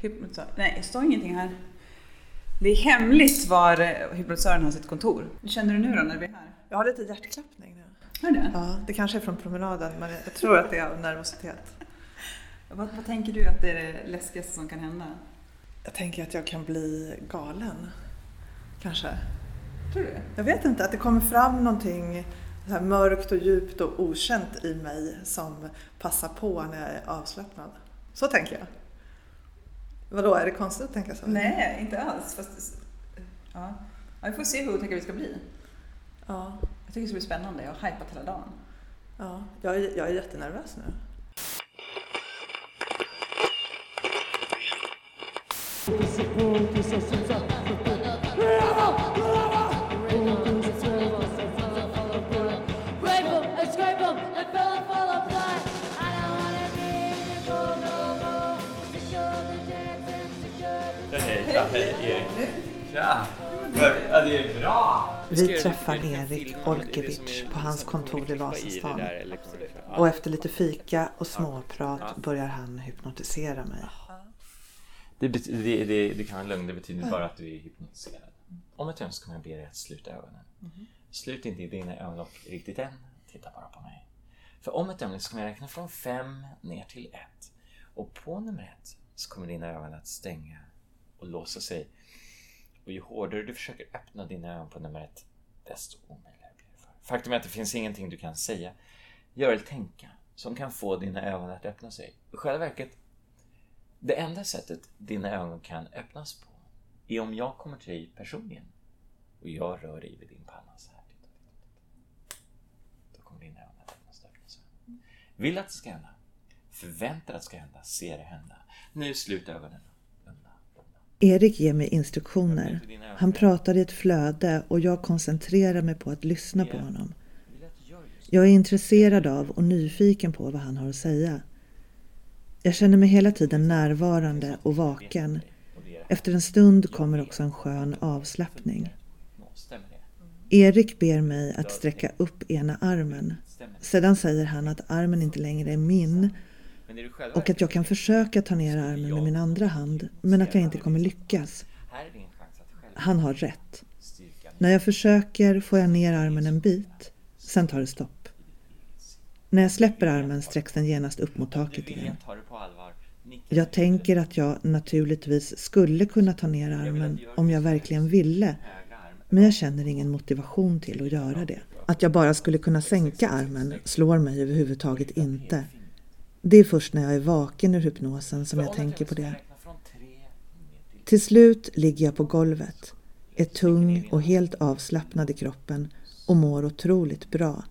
Hypnotisör. Nej, det står ingenting här. Det är hemligt var eh, hypnotisören har sitt kontor. Hur känner du nu då när vi är här? Jag har lite hjärtklappning nu. Hör du det? Ja, det kanske är från promenaden men jag tror att det är av nervositet. Vad, vad tänker du att det är det läskigaste som kan hända? Jag tänker att jag kan bli galen. Kanske. Tror du? Jag vet inte, att det kommer fram någonting så mörkt och djupt och okänt i mig som passar på när jag är avslappnad. Så tänker jag. Vadå, är det konstigt att tänka så? Nej, inte alls. Fast, ja. Ja, vi får se hur otäcka vi ska bli. Ja, Jag tycker det ska bli spännande. Jag har hypat hela dagen. ja. Jag, är, jag är jättenervös nu. Rape Hej, Erik. Tja! Ja, det är bra! Vi träffar Erik Olkevich på hans kontor i Vasastan. Och efter lite fika och småprat börjar han hypnotisera mig. Det, det, det, det kan vara lugn, det betyder bara att du är hypnotiserad. Om ett ögonblick kommer jag be dig att sluta ögonen. Slut inte dina ögonlock riktigt än, titta bara på mig. För om ett ögonblick så kommer jag räkna från fem ner till ett. Och på nummer ett så kommer dina ögon att stänga och låsa sig. Och ju hårdare du försöker öppna dina ögon på nummer ett, desto omöjligare blir det för. Faktum är att det finns ingenting du kan säga, göra eller tänka som kan få dina ögon att öppna sig. I själva verket det enda sättet dina ögon kan öppnas på är om jag kommer till dig personligen och jag rör dig vid din panna så här. Då kommer dina ögon att öppnas öppnas. Vill att det ska hända? Förväntar att det ska hända? Ser det hända. Nu slut ögonen. Erik ger mig instruktioner. Han pratar i ett flöde och jag koncentrerar mig på att lyssna på honom. Jag är intresserad av och nyfiken på vad han har att säga. Jag känner mig hela tiden närvarande och vaken. Efter en stund kommer också en skön avslappning. Erik ber mig att sträcka upp ena armen. Sedan säger han att armen inte längre är min Och att jag kan försöka ta ner armen med min andra hand men att jag inte kommer lyckas. Han har rätt. När jag försöker får jag ner armen en bit, sen tar det stopp. När jag släpper armen sträcks den genast upp mot taket igen. jag tänker att jag naturligtvis skulle kunna ta ner armen om jag verkligen ville, men jag känner ingen motivation till att göra det. Att jag bara skulle kunna sänka armen slår mig överhuvudtaget inte. Det är först när jag är vaken ur hypnosen som jag tänker på det. Till slut ligger jag på golvet, är tung och helt avslappnad i kroppen och mår otroligt bra.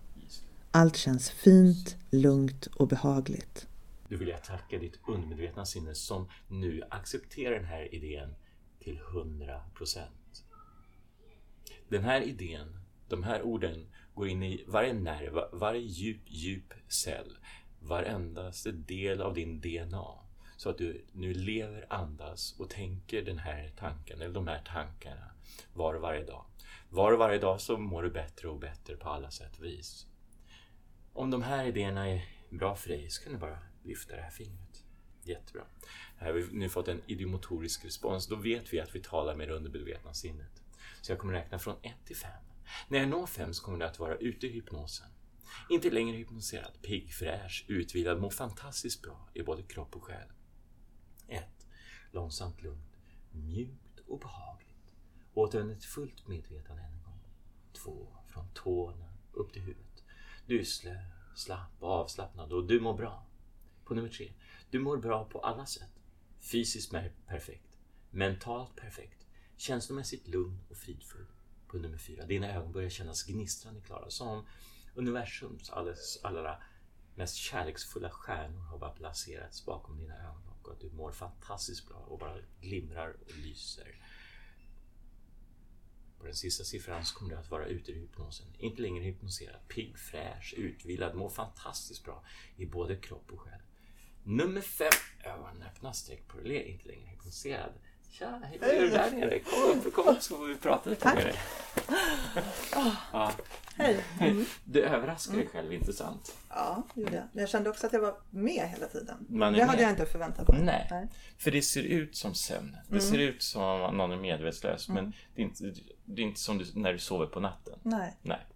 Allt känns fint, lugnt och behagligt. Då vill jag tacka ditt undermedvetna sinne som nu accepterar den här idén till 100%. Den här idén, de här orden, går in i varje nerv, varje djup, djup cell, varendaste del av din DNA. Så att du nu lever, andas och tänker den här tanken, eller de här tankarna, var och varje dag. Var och varje dag så mår du bättre och bättre på alla sätt och vis. Om de här idéerna är bra för dig så kan du bara lyfta det här fingret. Jättebra. Här har vi nu fått en idiomotorisk respons. Då vet vi att vi talar med det undermedvetna sinnet. Så jag kommer räkna från 1 till 5. När jag når 5 så kommer det att vara ute i hypnosen. Inte längre hypnotiserad, pigg, fräsch, utvilad, mår fantastiskt bra i både kropp och själ. 1. Långsamt, lugnt, mjukt och behagligt. Återvänder till fullt medvetande än en gång. 2. Från tårna upp till huvudet. Du är slö, slapp och avslappnad och du mår bra. På nummer 3. Du mår bra på alla sätt. Fysiskt perfekt. Mentalt perfekt. Känslomässigt lugn och fridfull. På nummer 4. Dina ögon börjar kännas gnistrande klara. Som universums alldeles, allra mest kärleksfulla stjärnor har bara placerats bakom dina ögonlock. Och att du mår fantastiskt bra och bara glimrar och lyser. På den sista siffran så kommer du att vara ute ur hypnosen. Inte längre hypnoserad, pigg, fräsch, utvilad, mår fantastiskt bra i både kropp och själ. Nummer fem. Ögonen öppna, sträck på relé, inte längre hypnoserad. Tja, hej, vad gör du där nere? Kom upp, kom upp så får vi prata lite med dig. Ja, Hej! Mm. du överraskar dig själv, inte sant? Ja, det gjorde jag. Men jag kände också att jag var med hela tiden. Man är det hade med. jag inte förväntat mig. Nej. För det ser ut som sömn. Det ser ut som om någon är medvetslös. Men det är inte, det är inte som du, när du sover på natten. Nej. Nej.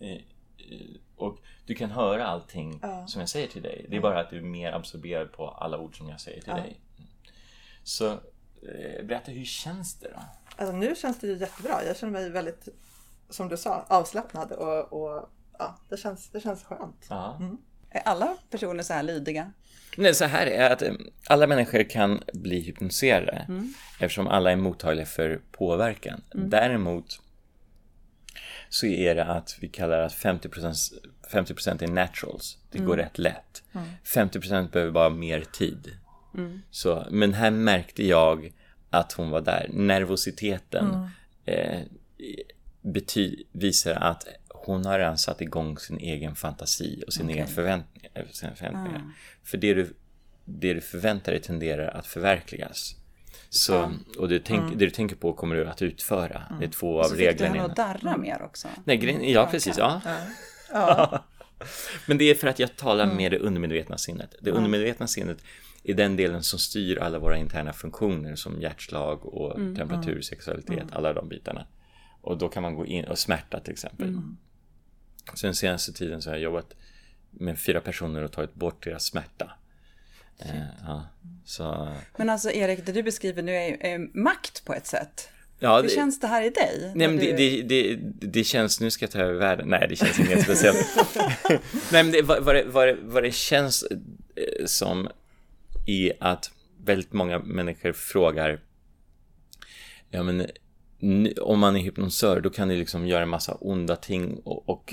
Eh, eh, Och du kan höra allting Ja. som jag säger till dig. Det är bara att du är mer absorberad på alla ord som jag säger till Ja. dig. Mm. Så berätta, hur känns det då? Alltså nu känns det ju jättebra. Jag känner mig väldigt, som du sa, avslappnad och, och ja, det känns, det känns skönt. Ja. Är alla personer så här lydiga? Nej, så här är att eh, alla människor kan bli hypnotiserade eftersom alla är mottagliga för påverkan. Däremot så är det att vi kallar att 50%, 50% är naturals. Det går rätt lätt. 50% behöver bara mer tid. Så, men här märkte jag att hon var där. Nervositeten eh, bety- visar att hon har redan satt igång sin egen fantasi och sin egen förväntningar. eh, Sina förväntningar. För det du, det du förväntar dig tenderar att förverkligas. Så, och du tänk, det du tänker på kommer du att utföra. Det är två av Så fick du reglerna. henne att darra mer också? Nej, ja precis. Ja. Ja. Men det är för att jag talar med det undermedvetna sinnet. Det undermedvetna sinnet är den delen som styr alla våra interna funktioner som hjärtslag och temperatur, sexualitet, alla de bitarna. Och då kan man gå in och smärta till exempel. Så den senaste tiden så har jag jobbat med fyra personer och tagit bort deras smärta. Eh, ja, så, Men alltså Erik, det du beskriver nu är, är makt på ett sätt. Ja, Hur känns det här i dig? Nej men det, du- det, det, det känns, nu ska jag ta över världen. Nej det känns inget speciellt. Nej men det, vad, vad, det, vad, det, det känns eh, som är att väldigt många människor frågar Ja men om man är hypnosör då kan det liksom göra en massa onda ting och, och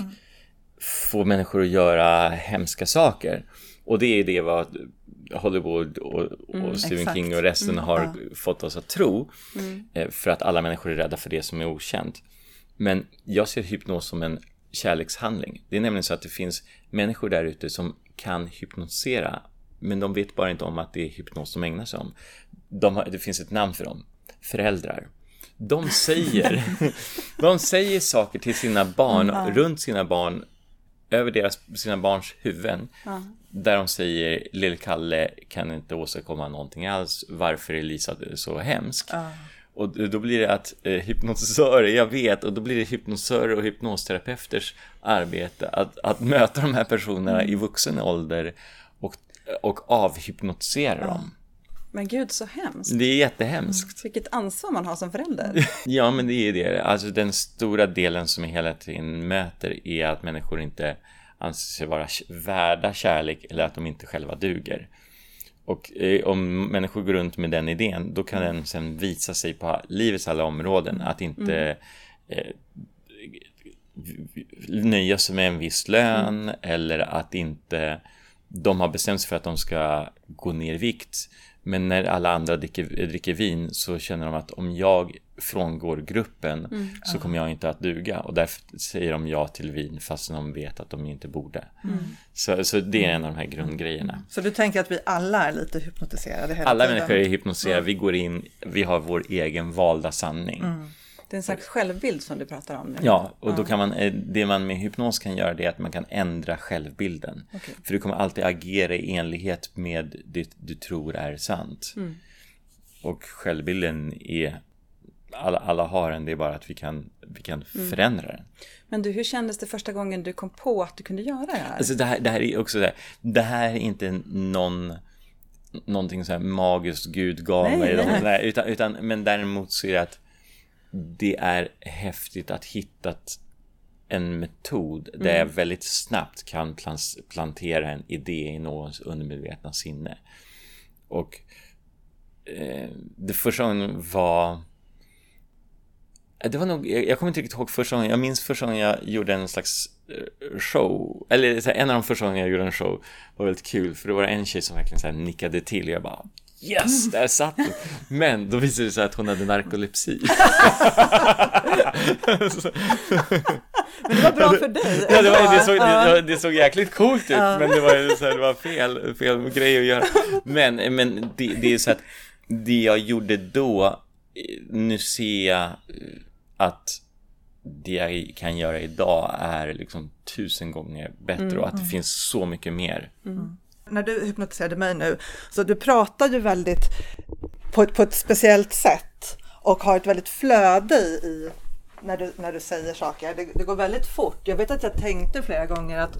få människor att göra hemska saker. Och det är det vad Hollywood och, och Stephen exakt. King och resten har fått oss att tro. Eh, För att alla människor är rädda för det som är okänt. Men jag ser hypnos som en kärlekshandling. Det är nämligen så att det finns människor där ute som kan hypnotisera. Men de vet bara inte om att det är hypnos de ägnar sig om. De har, det finns ett namn för dem. Föräldrar. De säger, de säger saker till sina barn, runt sina barn, över deras, sina barns huvuden. Där de säger, lill Kalle kan inte åstadkomma någonting alls. Varför är Lisa så hemsk? Och då blir det att eh, hypnotisörer, jag vet, och då blir det hypnotisörer och hypnosterapeuters arbete att, att möta de här personerna i vuxen ålder och, och avhypnotisera dem. Men gud så hemskt. Det är jättehemskt. Vilket ansvar man har som förälder. Ja, men det är det. Alltså den stora delen som jag hela tiden möter är att människor inte anser sig vara värda kärlek eller att de inte själva duger. Och eh, om människor går runt med den idén, då kan den sen visa sig på livets alla områden. Att inte eh, nöja sig med en viss lön eller att inte de har bestämt sig för att de ska gå ner i vikt. Men när alla andra dricker, dricker vin så känner de att om jag frångår gruppen så kommer jag inte att duga. Och därför säger de ja till vin fast de vet att de inte borde. Så, så det är en av de här grundgrejerna. Så du tänker att vi alla är lite hypnotiserade hela Alla tiden? människor är hypnotiserade, vi går in, vi har vår egen valda sanning. Det är en slags självbild som du pratar om nu. Ja, och då kan man, eh, det man med hypnos kan göra det är att man kan ändra självbilden. För du kommer alltid agera i enlighet med det du tror är sant. Och självbilden är, alla, alla har den, det är bara att vi kan, vi kan förändra den. Men du, hur kändes det första gången du kom på att du kunde göra det här? Alltså det här, det här är också det här, det här är inte någon någonting så här magiskt Gud gav Nej, mig. nej. Utan, utan, men däremot så är det att det är häftigt att hitta en metod där jag väldigt snabbt kan plantera en idé i någons undermedvetna sinne. Och eh, det första gången var det var nog, jag jag kommer inte riktigt ihåg första gången, jag minns första gången jag gjorde en slags eh, show, eller en av de första gångerna jag gjorde en show var väldigt kul, för det var en tjej som verkligen så nickade till. Och jag bara Yes, där satt den! Men då visade det sig att hon hade narkolepsi. Men det var bra för dig. Ja, det, var, det, såg, det, det såg jäkligt coolt ut, men det var, så här, det var fel, fel grej att göra. Men, men det, det är så att det jag gjorde då, nu ser jag att det jag kan göra idag är liksom tusen gånger bättre och att det finns så mycket mer. När du hypnotiserade mig nu, så du pratar ju väldigt på ett, på ett speciellt sätt och har ett väldigt flöde i, när, du, när du säger saker. Det, det går väldigt fort. Jag vet att jag tänkte flera gånger att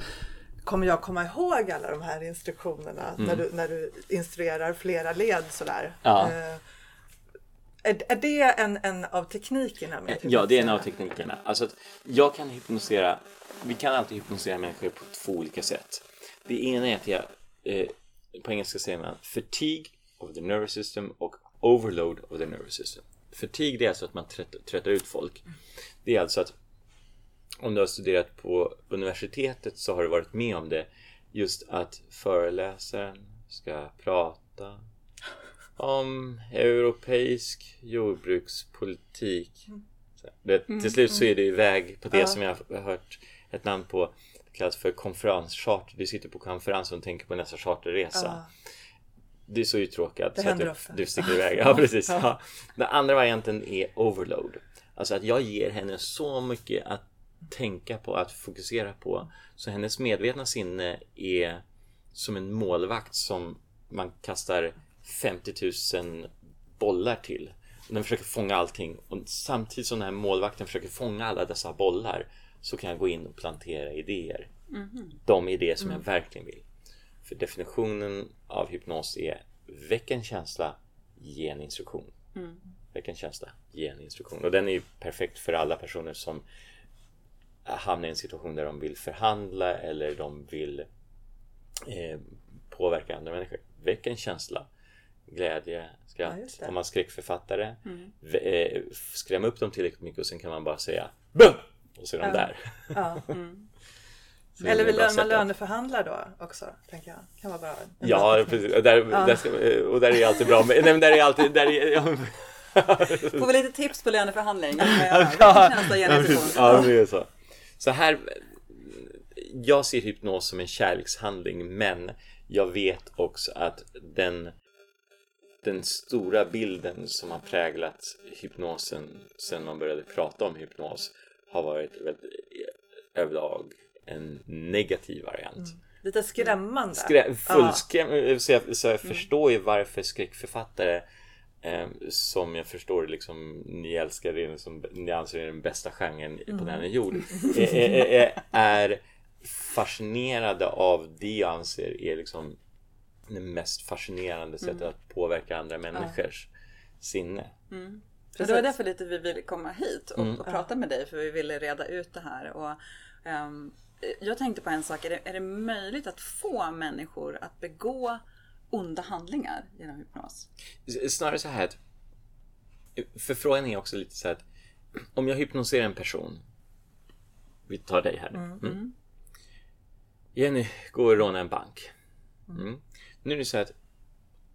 kommer jag komma ihåg alla de här instruktionerna när, du, när du instruerar flera led sådär? Ja. Eh, är, är det en, en av teknikerna? Med att Ja, det är en av hypnotisera? teknikerna. Alltså jag kan hypnosera, vi kan alltid hypnosera människor på två olika sätt. Det ena är att jag, eh, på engelska säger man fatigue of the nervous system och overload of the nervous system. Fatigue det är alltså att man trött, tröttar ut folk. Det är alltså att om du har studerat på universitetet så har du varit med om det. Just att föreläsaren ska prata om europeisk jordbrukspolitik. Det, till slut så är det iväg på det som jag har hört ett namn på. Kallas för konferenscharter. Du sitter på konferens och tänker på nästa charterresa. Ja. Det är så uttråkat. Det så att händer du, ofta. du sticker iväg. Ja, precis. Ja. Den andra varianten är overload. Alltså att jag ger henne så mycket att tänka på, att fokusera på. Så hennes medvetna sinne är som en målvakt som man kastar 50 000 bollar till. Och den försöker fånga allting. Och samtidigt som den här målvakten försöker fånga alla dessa bollar så kan jag gå in och plantera idéer. De idéer som jag verkligen vill. För definitionen av hypnos är väck en känsla, ge en instruktion. Väck en känsla, ge en instruktion. Och den är ju perfekt för alla personer som hamnar i en situation där de vill förhandla eller de vill eh, påverka andra människor. Väck en känsla, glädje, Ja, skratt. det. Om man skräckförfattare, v- eh, skrämma upp dem tillräckligt mycket och sen kan man bara säga BUM! Och så är de Ja. där. Ja. Det Eller vill man sätta- löneförhandla då också? Tänker jag. Kan vara bra. Ja, precis. Och där, där ska, och där är alltid bra. Men, nej, men där är alltid... Där är, ja, Får vi lite tips på löneförhandling? Ja, ja, ja, det är så. Så här... Jag ser hypnos som en kärlekshandling, men jag vet också att den, den stora bilden som har präglat hypnosen sedan man började prata om hypnos har varit väldigt, överlag en negativ variant. Lite skrämmande. Skrä- fullskräm- så jag, så jag förstår ju varför skräckförfattare eh, som jag förstår liksom ni älskar det som ni anser är den bästa genren på denna jord är, fascinerade av det jag anser är liksom det mest fascinerande sättet att påverka andra människors sinne. Så det var därför lite vi ville komma hit och, och prata med dig för vi ville reda ut det här. Och, ehm, jag tänkte på en sak, är det, är det möjligt att få människor att begå onda handlingar genom hypnos? Snarare så här att för frågan är också lite så här att om jag hypnoserar en person vi tar dig här nu. Mm. Jenny, gå och råna en bank. Mm. Nu är det så här att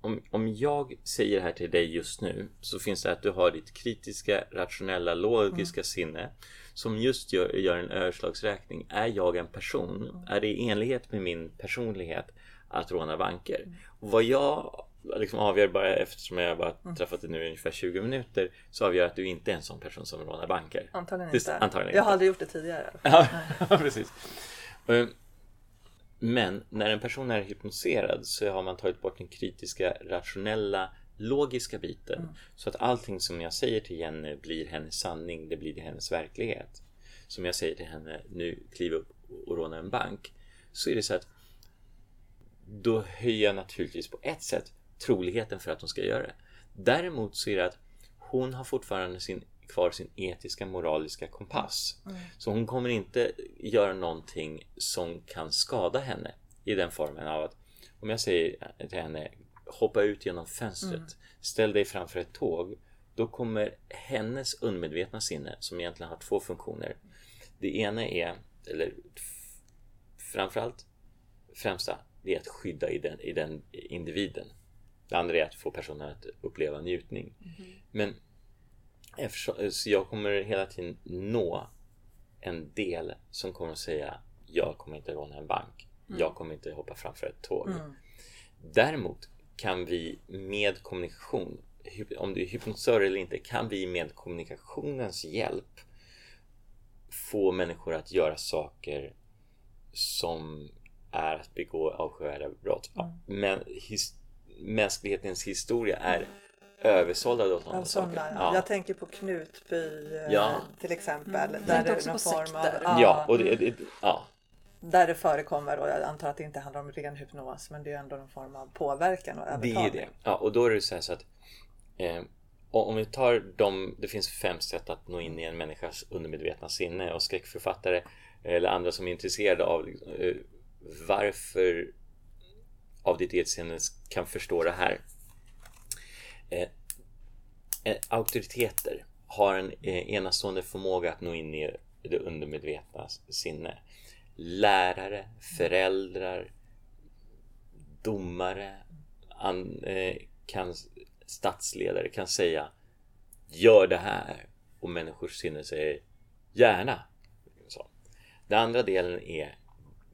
om, om jag säger det här till dig just nu så finns det att du har ditt kritiska, rationella, logiska sinne som just gör, gör en överslagsräkning. Är jag en person? Är det i enlighet med min personlighet att råna banker? Och vad jag liksom avgör bara eftersom jag bara träffat dig nu i ungefär 20 minuter så avgör jag att du inte är en sån person som rånar banker. Antagligen inte. antagligen jag inte. har aldrig gjort det tidigare. Ja, precis. Men när en person är hypnotiserad så har man tagit bort den kritiska, rationella, logiska biten. Så att allting som jag säger till Jenny blir hennes sanning, det blir hennes verklighet. Som jag säger till henne, nu kliv upp och råna en bank. Så är det så att då höjer jag naturligtvis på ett sätt troligheten för att hon ska göra det. Däremot så är det att hon har fortfarande sin, kvar sin etiska moraliska kompass. Så hon kommer inte göra någonting som kan skada henne i den formen av att om jag säger till henne hoppa ut genom fönstret, ställ dig framför ett tåg. Då kommer hennes undermedvetna sinne, som egentligen har två funktioner. Det ena är, eller framförallt främsta, det är att skydda i den, i den individen. Det andra är att få personen att uppleva njutning. Men eftersom, så jag kommer hela tiden nå en del som kommer att säga jag kommer inte råna en bank. Jag kommer inte hoppa framför ett tåg. Däremot kan vi med kommunikation om du är hypnotisör eller inte, kan vi med kommunikationens hjälp få människor att göra saker som är att begå avskyvärda brott. Ja, Men his, mänsklighetens historia är översållad av sådana saker. Ja. Jag tänker på Knutby eh, Ja. till exempel. Jag Där det, också någon form av, ja, och det, det, ja, där det förekommer och jag antar att det inte handlar om ren hypnos men det är ändå någon form av påverkan och Det är övertalning. det. Ja, och då är det så här så att eh, om vi tar de, det finns fem sätt att nå in i en människas undermedvetna sinne och skräckförfattare eller andra som är intresserade av eh, varför av ditt eget sinne kan förstå det här. Eh, eh, auktoriteter har en eh, enastående förmåga att nå in i det undermedvetna sinne. Lärare, föräldrar, domare, an, eh, kan, statsledare kan säga gör det här och människors sinne säger gärna. Så. Den andra delen är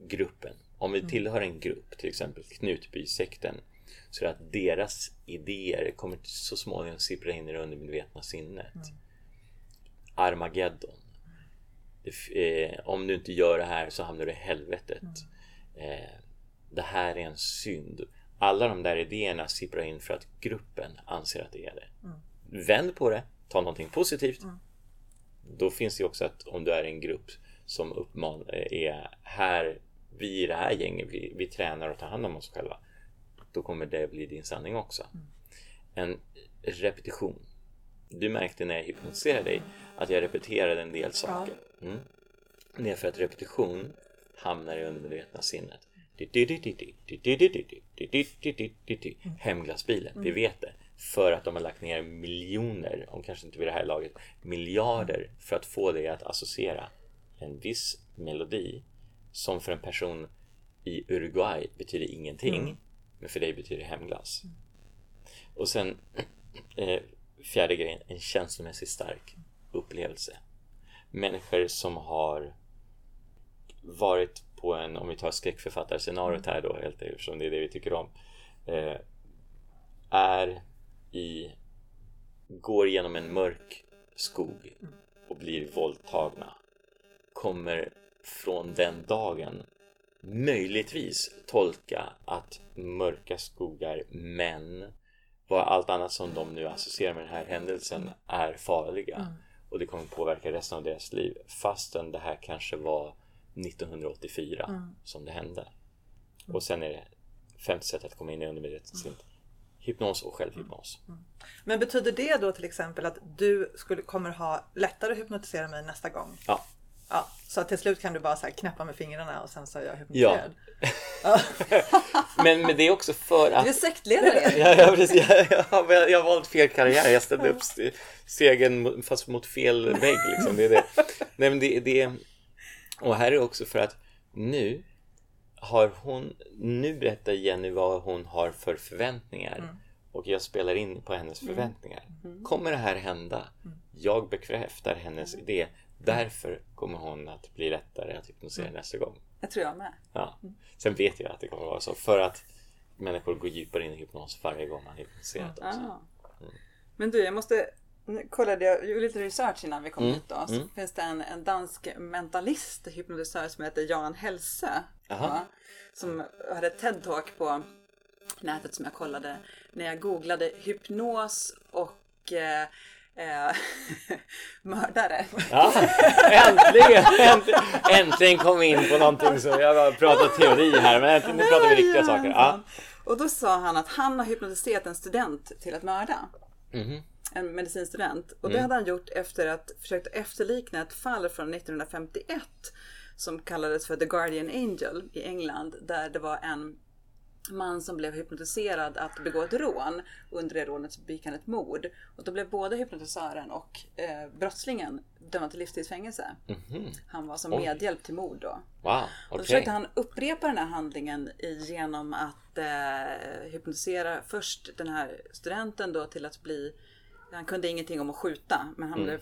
gruppen. Om vi tillhör en grupp, till exempel Knutbysekten, så att deras idéer kommer så småningom sippra in i det undermedvetna sinnet. Armageddon. Det, eh, om du inte gör det här så hamnar du i helvetet. Eh, det här är en synd. Alla de där idéerna sipprar in för att gruppen anser att det är det. Vänd på det, ta någonting positivt. Då finns det också att om du är en grupp som uppman är här, vi i det här gänget, vi, vi tränar och tar hand om oss själva. Då kommer det bli din sanning också. En repetition. Du märkte när jag hypnotiserade dig att jag repeterade en del saker. Mm. Det är för att repetition hamnar i undermedvetna sinnet. Hemglassbilen, vi vet det. För att de har lagt ner miljoner, om kanske inte vid det här laget, miljarder för att få dig att associera en viss melodi som för en person i Uruguay betyder ingenting, men för dig betyder det hemglass. Och sen eh, fjärde grejen, en känslomässigt stark upplevelse. Människor som har varit på en, om vi tar skräckförfattarscenariot här då, helt eftersom det är det vi tycker om, eh, är i, går genom en mörk skog och blir våldtagna, kommer från den dagen möjligtvis tolka att mörka skogar, män, vad allt annat som de nu associerar med den här händelsen är farliga. Och det kommer påverka resten av deras liv. Fastän det här kanske var 1984 som det hände. Och sen är det femte sättet att komma in i undermedvetet sinnet. Hypnos och självhypnos. Men betyder det då till exempel att du skulle, kommer ha lättare att hypnotisera mig nästa gång? Ja. Ja, så till slut kan du bara så knäppa med fingrarna och sen så är jag Ja. hypnotiserad? Men, men det är också för att... Du är sektledare. Ja, ja, precis. Jag, jag, har- jag har valt fel karriär. Jag ställde upp mot- fast mot fel vägg. Liksom. Det är det. Nej, men det, det, och här är också för att nu har hon, nu berättar Jenny vad hon har för förväntningar och jag spelar in på hennes förväntningar. Kommer det här hända? Jag bekräftar hennes idé. Därför kommer hon att bli lättare att hypnotisera nästa gång. Jag tror jag med. Ja. Sen vet jag att det kommer att vara så för att människor går djupare in i hypnos varje gång man hypnotiserat också. Ah. Men du, jag måste... Nu kollade jag, gjorde lite research innan vi kom Mm, hit då. Så finns det en, en dansk mentalist, hypnotisör som heter Jan Helse. Aha. Ja, som hade ett TED-talk på nätet som jag kollade när jag googlade hypnos och eh, eh, mördare. Ja, äntligen, äntligen! Äntligen kom vi in på någonting som jag har pratat teori här men äntligen, nu pratar vi riktiga saker. Ja. Och då sa han att han har hypnotiserat en student till att mörda. Mhm. En medicinstudent. Och Mm. det hade han gjort efter att försökt efterlikna ett fall från 1951 som kallades för The Guardian Angel i England. Där det var en man som blev hypnotiserad att begå ett rån. Under det rånet så begick han ett mord. Och då blev både hypnotisören och eh, brottslingen dömda till livstidsfängelse. Han var som. Oj. medhjälp till mord då. Wow, Och då försökte han upprepa den här handlingen genom att eh, hypnotisera först den här studenten då till att bli, han kunde ingenting om att skjuta men han blev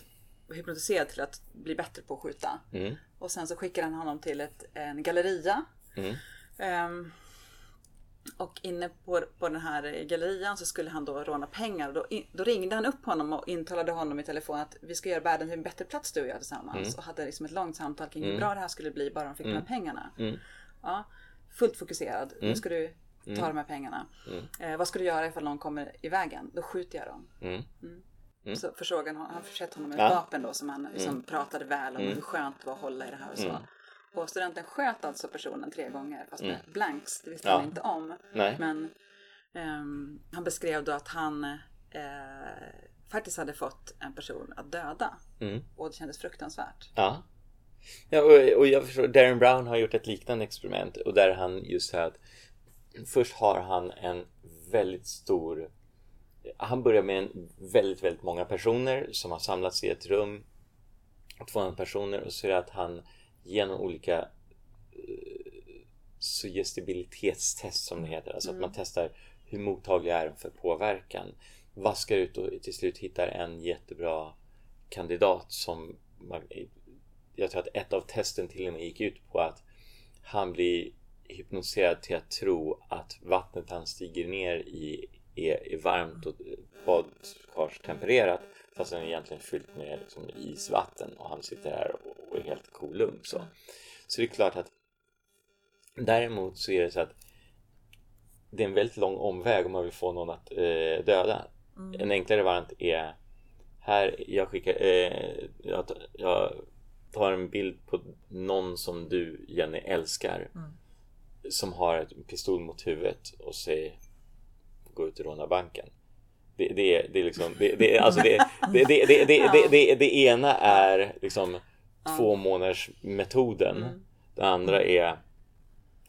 hypnotiserad till att bli bättre på att skjuta. Mm. Och sen så skickade han honom till ett, en galleria. Mm. Och inne på, på den här gallerian så skulle han då råna pengar. Och då, då ringde han upp honom och intalade honom i telefon att vi ska göra världen till en bättre plats du och jag tillsammans. Och hade liksom ett långt samtal kring hur bra det här skulle bli bara de fick de här pengarna. Ja, fullt fokuserad. Nu ska du ta de här pengarna. Eh, vad ska du göra ifall någon kommer i vägen? Då skjuter jag dem. Mm. Så försåg han, han försett honom med ett Ja. vapen då som han som pratade väl om hur skönt det var att hålla i det här och så. Och studenten sköt alltså personen tre gånger fast med blanks, det visste Ja. han inte om. Nej. Men ehm, han beskrev då att han eh, faktiskt hade fått en person att döda. Mm. Och det kändes fruktansvärt. Ja. ja och, och jag förstår, Darren Brown har gjort ett liknande experiment och där han just säger att först har han en väldigt stor han börjar med en väldigt, väldigt många personer som har samlats i ett rum 200 personer och så är det att han genom olika eh, suggestibilitetstest som det heter, alltså att man testar hur mottaglig är de för påverkan. Vaskar ut och till slut hittar en jättebra kandidat som man, jag tror att ett av testen till och med gick ut på att han blir hypnotiserad till att tro att vattnet han stiger ner i är, är varmt och badkarstempererat fast den är egentligen fyllt med liksom isvatten och han sitter här och, är helt kolugn så. Så det är klart att däremot så är det så att det är en väldigt lång omväg om man vill få någon att eh, döda. En enklare variant är här, jag skickar, eh, jag, jag tar en bild på någon som du Jenny älskar som har ett pistol mot huvudet och säger gå ut och råna banken. Det, det, är- det är liksom, det, det, är- alltså det, det, det, det, det, det, det, det ena är liksom två månaders metoden. Det andra är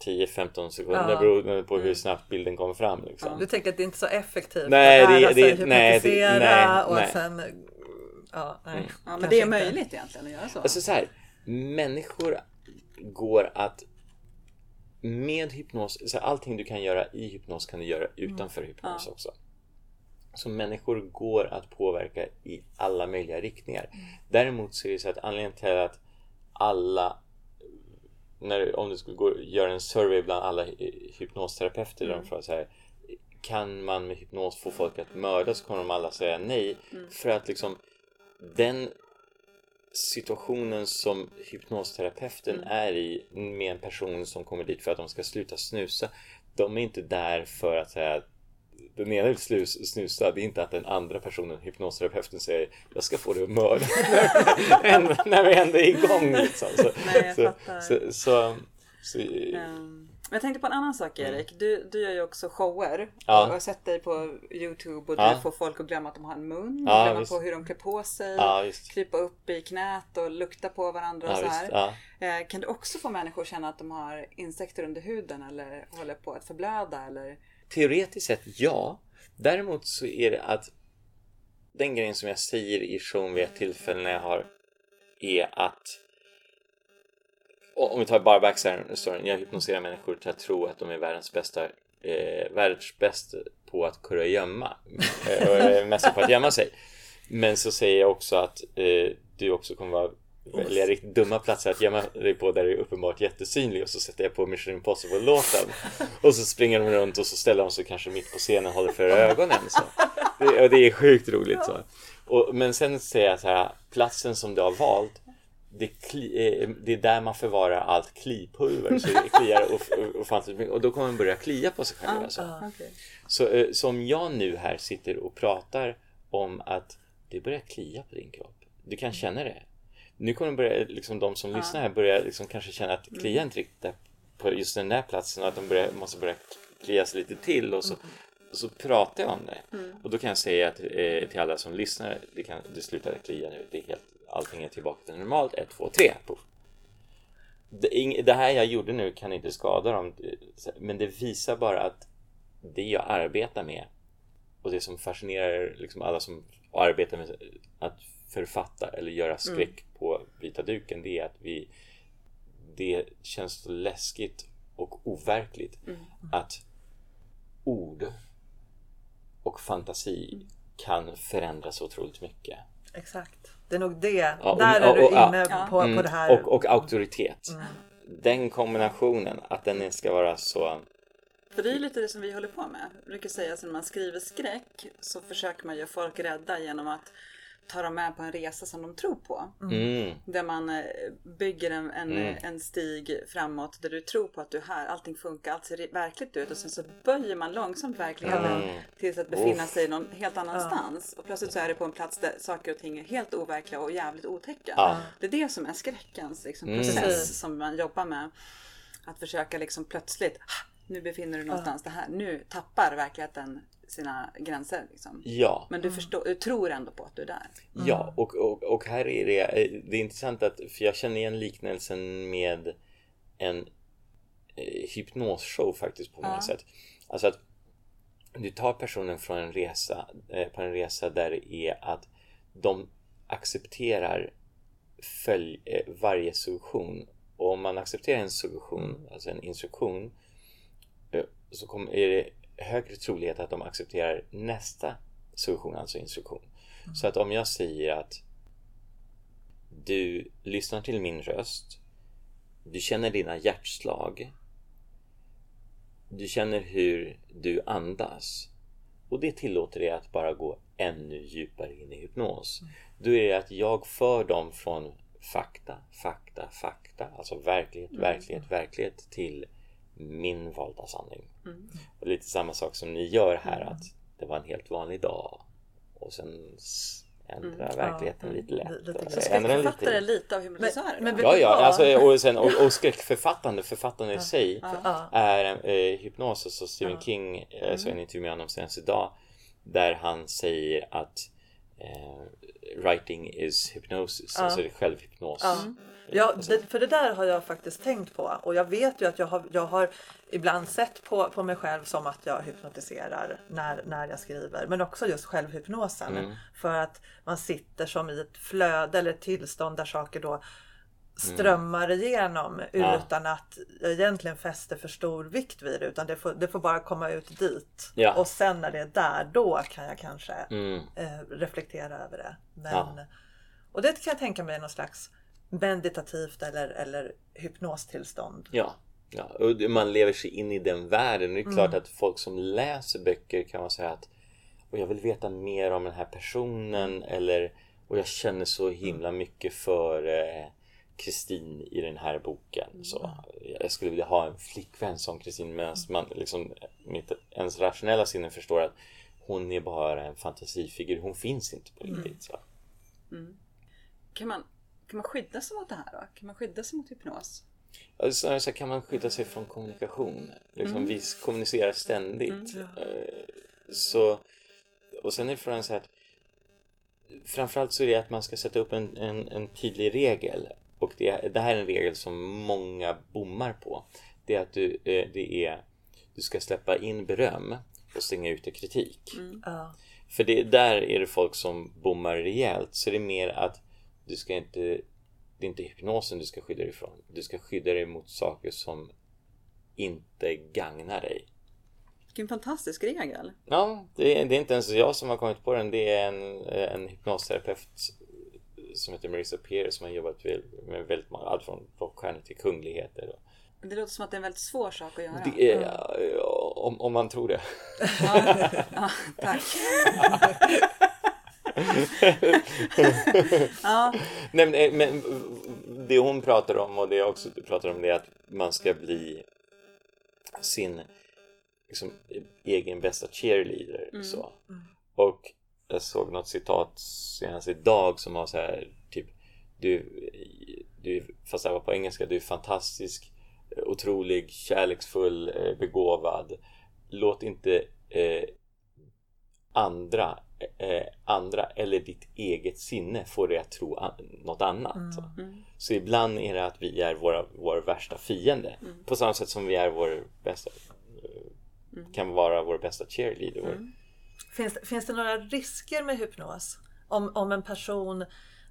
10-15 sekunder Ja. beroende på hur snabbt bilden kommer fram. Liksom. Du tänker att det är inte så effektivt Nej, att lära det- sig det- nej, det- nej, och nej. sen... Ja, nej. Mm. Ja, men det är inte. möjligt egentligen att göra så. Alltså så här, människor går att med hypnos, så här, allting du kan göra i hypnos kan du göra utanför hypnos också. Så människor går att påverka i alla möjliga riktningar. Däremot så är det så att anledningen till att alla när, om du skulle gå, göra en survey bland alla hy- hypnosterapeuter där de frågar så här kan man med hypnos få folk att mörda så kommer de alla säga nej. För att liksom den situationen som hypnosterapeuten är i med en person som kommer dit för att de ska sluta snusa de är inte där för att säga att den ena vill slus, snusa, det är inte att den andra personen, hypnosterapeuten, säger jag ska få dig att mörda när, vi ändå är igång. Liksom. Så, Nej, jag så, fattar. så, så, så, Ehm, Men jag tänkte på en annan sak Erik. Du, du gör ju också shower. Mm. Ja. Jag har sett dig på Youtube och Ja. du får folk att glömma att de har en mun. Ja, glömma visst. på hur de klär på sig. Ja, krypa upp i knät och lukta på varandra och Ja, så här. Ja. Eh, Kan du också få människor att känna att de har insekter under huden eller håller på att förblöda? Eller? Teoretiskt sett ja. Däremot så är det att den grejen som jag säger i showen vid ett tillfälle när jag har är att om vi tar bara backstoryn. Jag hypnotiserar människor till att tro att de är världens bästa eh, världsbäst på att kurragömma eh, och är mest på att gömma sig. Men så säger jag också att eh, du också kommer vara välja riktigt dumma platser att gömma dig på där du är uppenbart jättesynlig och så sätter jag på Mission Impossible-låten och så springer de runt och så ställer de sig kanske mitt på scenen och håller för ögonen så. Det, och det är sjukt roligt så. Och, men sen säger jag så här, platsen som du har valt det, kli, eh, det är där man förvarar allt klipulver så det kliar ofantligt mycket och då kommer man börja klia på sig själv. Alltså. Okej. Så, eh, så om jag nu här sitter och pratar om att det börjar klia på din kropp. Du kan känna det. Nu kommer börja, liksom, de som lyssnar här börja liksom, kanske känna att kliar inte riktigt på just den där platsen och att de börjar, måste börja klia sig lite till och så, och så pratar jag om det. Och då kan jag säga att, eh, till alla som lyssnar, det, kan, det slutar klia nu. Det är helt, allting är tillbaka till normalt. 1, 2, 3. Puff. Det, det här jag gjorde nu kan inte skada dem. Men det visar bara att det jag arbetar med och det som fascinerar liksom alla som arbetar med att författa eller göra skräck på vita duken det är att vi det känns så läskigt och overkligt att ord och fantasi kan förändras otroligt mycket. Exakt. Det är nog det. Ja, och- Där är och- du och- ja. inne Ja. på, på Mm, det här. och, och auktoritet. Den kombinationen, att den ska vara så För det är ju lite det som vi håller på med. Jag brukar säga att när man skriver skräck så försöker man göra folk rädda genom att ta dem med på en resa som de tror på. Mm. Där man eh, bygger en, en, en stig framåt där du tror på att du är här, allting funkar, allt ser verkligt ut och sen så böjer man långsamt verkligheten tills att befinna sig någon helt annanstans. Och plötsligt så är det på en plats där saker och ting är helt overkliga och jävligt otäcka. Det är det som är skräckens liksom, process som man jobbar med. Att försöka liksom plötsligt, "Ah, nu befinner du någonstans, det här, nu tappar verkligheten sina gränser. Liksom. Ja, Men du, förstår, du tror ändå på att du är där. ja och, och, och här är det, eh, det är intressant att, för jag känner igen liknelsen med en eh, hypnosshow faktiskt på många sätt. Alltså att du tar personen från en resa, eh, på en resa där det är att de accepterar följ, eh, varje suggestion. Och om man accepterar en suggestion, alltså en instruktion, eh, så kommer, är det högre trolighet att de accepterar nästa suggestion, alltså instruktion. Så att om jag säger att du lyssnar till min röst, du känner dina hjärtslag, du känner hur du andas och det tillåter dig att bara gå ännu djupare in i hypnos. Då är det att jag för dem från fakta, fakta, fakta, alltså verklighet, verklighet, verklighet till min valda sanning. Och lite samma sak som ni gör här att det var en helt vanlig dag och sen ändra verkligheten lite lätt. Lite och grann. ändra den Författare lite. lite av hypnotisörer. men- då? men- Ja, ja, Ja. alltså, och, sen, och, och skräckförfattande, författande i sig Ja. är eh, hypnos. Alltså Stephen King eh, så en intervju med honom senast idag där han säger att eh, writing is hypnosis, alltså det är självhypnos. Ja. Ja, det, för det där har jag faktiskt tänkt på och jag vet ju att jag har, jag har ibland sett på, på mig själv som att jag hypnotiserar när, när jag skriver. Men också just självhypnosen. För att man sitter som i ett flöde eller ett tillstånd där saker då strömmar igenom Ja. utan att jag egentligen fäster för stor vikt vid det utan det får, det får bara komma ut dit. Ja. Och sen när det är där då kan jag kanske Mm. eh, reflektera över det. Men, Ja. Och det kan jag tänka mig är någon slags meditativt eller, eller hypnostillstånd. Ja, ja. Och man lever sig in i den världen. Det är klart att folk som läser böcker kan man säga att och jag vill veta mer om den här personen eller och jag känner så himla mycket för eh, Kristin i den här boken. Så jag skulle vilja ha en flickvän som Kristin medan man liksom mitt, ens rationella sinne förstår att hon är bara en fantasifigur. Hon finns inte på riktigt. Så. Kan, man, kan man skydda sig mot det här då? Kan man skydda sig mot hypnos? Så kan man skydda sig från kommunikation. Liksom, Vi kommunicerar ständigt. Eh, Så, och sen är frågan så här att framförallt så är det att man ska sätta upp en, en, en tydlig regel. Och det, det här är en regel som många bommar på. Det är att du, eh, det är, du ska släppa in beröm och stänga ute kritik. Ja. För det, där är det folk som bommar rejält. Så det är mer att du ska inte... Det är inte hypnosen du ska skydda dig ifrån. Du ska skydda dig mot saker som inte gagnar dig. Vilken fantastisk regel. Ja, det är, det är inte ens jag som har kommit på den. Det är en, en hypnosterapeut som heter Marissa Peer som har jobbat med, väldigt många, allt från rockstjärnor till kungligheter. Det låter som att det är en väldigt svår sak att göra. det är, ja, om, om man tror det. Ja, ja, tack. ja, Nej, men, eh, men det hon pratar om och det jag också pratar om det är att man ska bli sin liksom, egen bästa cheerleader. Så. Och jag såg något citat senast idag som var så här typ du, du, fast det var på engelska, du är fantastisk, otrolig, kärleksfull, eh, begåvad. Låt inte eh, andra, eh, andra eller ditt eget sinne få dig att tro an- något annat. Så. så ibland är det att vi är våra, vår värsta fiende. På samma sätt som vi är vår bästa eh, kan vara vår bästa cheerleader. Finns, finns det några risker med hypnos? Om, om en person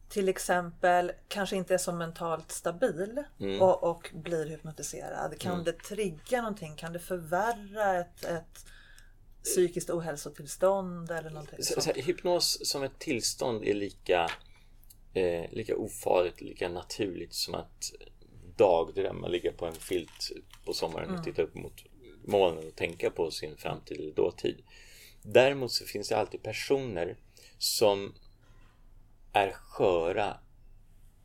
till exempel kanske inte är så mentalt stabil Mm. och, och blir hypnotiserad. Kan det trigga någonting? Kan det förvärra ett, ett psykiskt ohälsotillstånd eller någonting Så, så här, hypnos som ett tillstånd är lika, eh, lika ofarligt, lika naturligt som att dagdrömma, ligga på en filt på sommaren och titta upp mot molnen och tänka på sin framtid eller dåtid. Däremot så finns det alltid personer som är sköra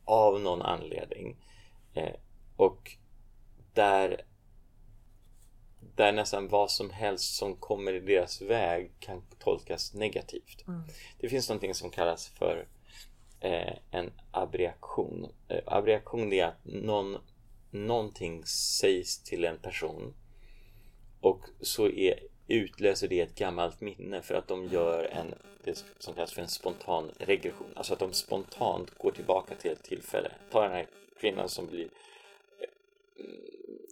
av någon anledning eh, och där där nästan vad som helst som kommer i deras väg kan tolkas negativt. Det finns någonting som kallas för eh, en abreaktion. Eh, abreaktion är att någon, någonting sägs till en person och så är, utlöser det ett gammalt minne för att de gör en, det som kallas för en spontan regression. Alltså att de spontant går tillbaka till ett tillfälle. Ta den här kvinnan som blir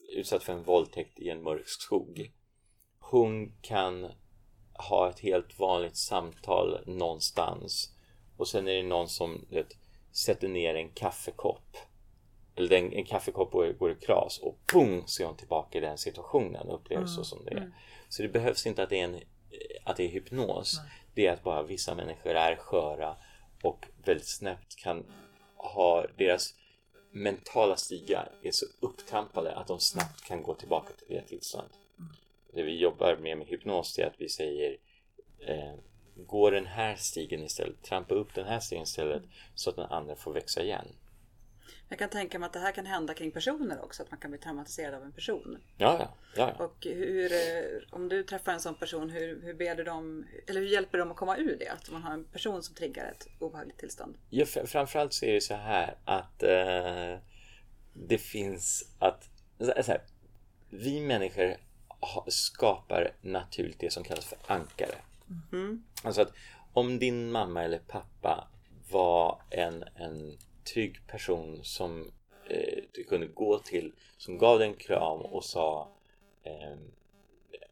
utsatt för en våldtäkt i en mörk skog. Hon kan ha ett helt vanligt samtal någonstans och sen är det någon som vet, sätter ner en kaffekopp eller en, en kaffekopp går, går i kras och pung så är hon tillbaka i den situationen och upplever så som det är. Så det behövs inte att det är, en, att det är hypnos. Det är att bara vissa människor är sköra och väldigt snabbt kan ha deras mentala stigar är så upptrampade att de snabbt kan gå tillbaka till det tillståndet. Det vi jobbar med med hypnos är att vi säger eh, Gå den här stigen istället, trampa upp den här stigen istället så att den andra får växa igen. Jag kan tänka mig att det här kan hända kring personer också, att man kan bli traumatiserad av en person. Ja, ja, ja. ja. Och hur, eh, om du träffar en sån person, hur, hur ber du dem, eller hur hjälper du dem att komma ur det? Att man har en person som triggar ett obehagligt tillstånd. ja framförallt så är det så här att eh, det finns att här, vi människor skapar naturligt det som kallas för ankare. Alltså att om din mamma eller pappa var en, en trygg person som eh, du kunde gå till, som gav dig en kram och sa eh,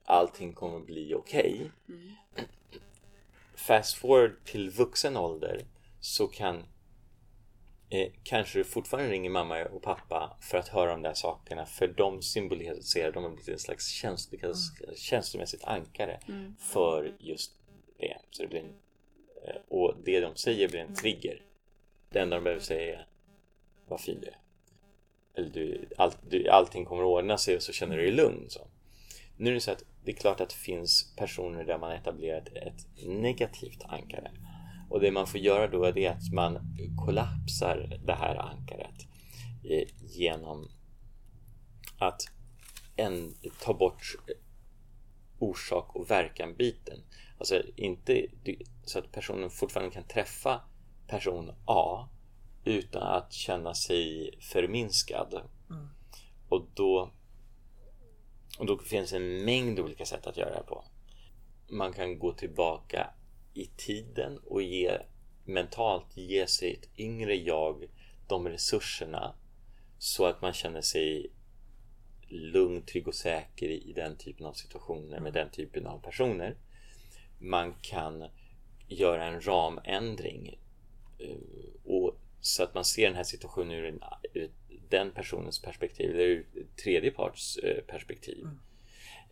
allting kommer bli okej. Fast forward till vuxen ålder så kan eh, kanske du fortfarande ringer mamma och pappa för att höra de där sakerna för de symboliserar, de har blivit en slags känslo, känslomässigt ankare för just det. Så det blir en, eh, och det de säger blir en trigger. Det enda de behöver säga är vad fin du är. Eller du, all, du, allting kommer att ordna sig och så känner du dig lugn. Så. Nu är det så att det är klart att det finns personer där man etablerat ett negativt ankare. Och det man får göra då är att man kollapsar det här ankaret eh, genom att en, ta bort eh, orsak och verkan biten. Alltså inte så att personen fortfarande kan träffa person A utan att känna sig förminskad. Och då och då finns en mängd olika sätt att göra det på. Man kan gå tillbaka i tiden och ge mentalt ge sig ett yngre jag de resurserna så att man känner sig lugn, trygg och säker i den typen av situationer med den typen av personer. Man kan göra en ramändring och så att man ser den här situationen ur, en, ur den personens perspektiv eller ur tredje parts eh, perspektiv.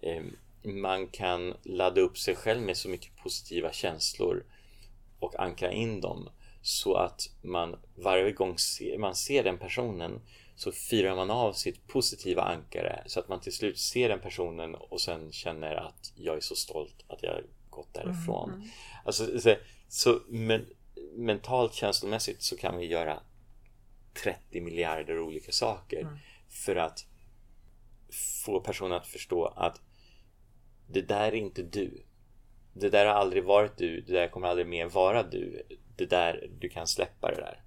Eh, Man kan ladda upp sig själv med så mycket positiva känslor och ankra in dem så att man varje gång ser, man ser den personen så firar man av sitt positiva ankare så att man till slut ser den personen och sen känner att jag är så stolt att jag gått därifrån. Alltså, så, så men, mentalt känslomässigt så kan vi göra 30 miljarder olika saker för att få personen att förstå att det där är inte du. Det där har aldrig varit du. Det där kommer aldrig mer vara du. Det där, du kan släppa det där.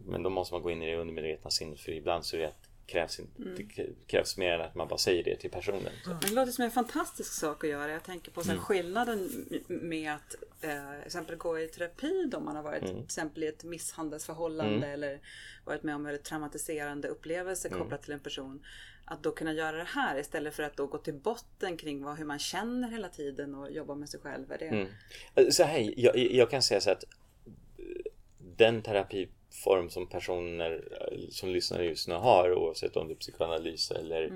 Men då måste man gå in i det undermedvetna sinnet för ibland så är det att krävs, inte, det krävs mer än att man bara säger det till personen. Men det låter som en fantastisk sak att göra. Jag tänker på så Mm. här skillnaden med att eh, exempel gå i terapi då man har varit Mm. till exempel i ett misshandelsförhållande eller varit med om väldigt traumatiserande upplevelser Mm. kopplat till en person. Att då kunna göra det här istället för att då gå till botten kring vad, hur man känner hela tiden och jobba med sig själv. Är det, Mm. Så här, jag, jag kan säga så att eh, den terapiform som personer eh, som lyssnar just nu har oavsett om det är psykoanalys eller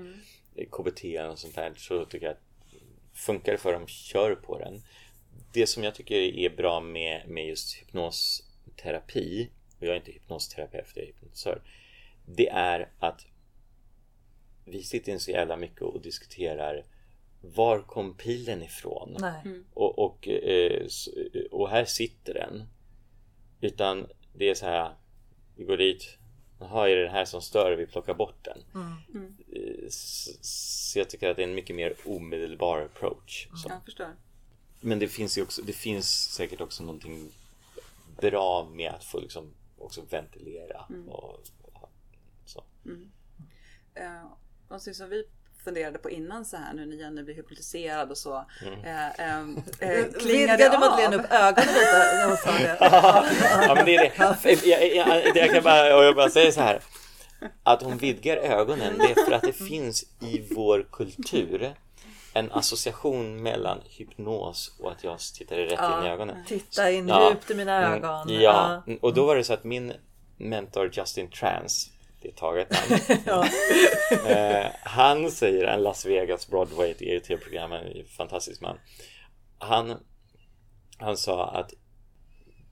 KBT eller något sånt där så tycker jag att funkar det för dem, kör på den. Det som jag tycker är bra med, med just hypnosterapi och jag är inte hypnosterapeut, jag är hypnotisör. Det är att vi sitter inte så jävla mycket och diskuterar var kom pilen ifrån? Nej. Och, och, eh, och här sitter den. Utan det är så här, vi går dit, jaha är det den här som stör, vi plockar bort den. Eh, s- Så jag tycker att det är en mycket mer omedelbar approach. Så. Jag förstår. Men det finns ju också, det finns säkert också någonting bra med att få liksom också ventilera och så. Eh, och så som vi funderade på innan så här nu när Jenny blir hypnotiserad och så. Mm. Eh, eh, det Vidgade av? Madeleine upp ögonen lite när hon sa det? Ja men det är det. Jag, jag, jag kan bara, jag bara säger så här. Att hon vidgar ögonen det är för att det finns i vår kultur en association mellan hypnos och att jag tittar dig rätt in i ögonen. Titta in Ja. djupt i mina Mm, ögon. Ja, och då var det så att min mentor Justin Trans, det taget namn, eh, han säger, en Las Vegas Broadway, ett ERT-program, en fantastisk man. Han, han sa att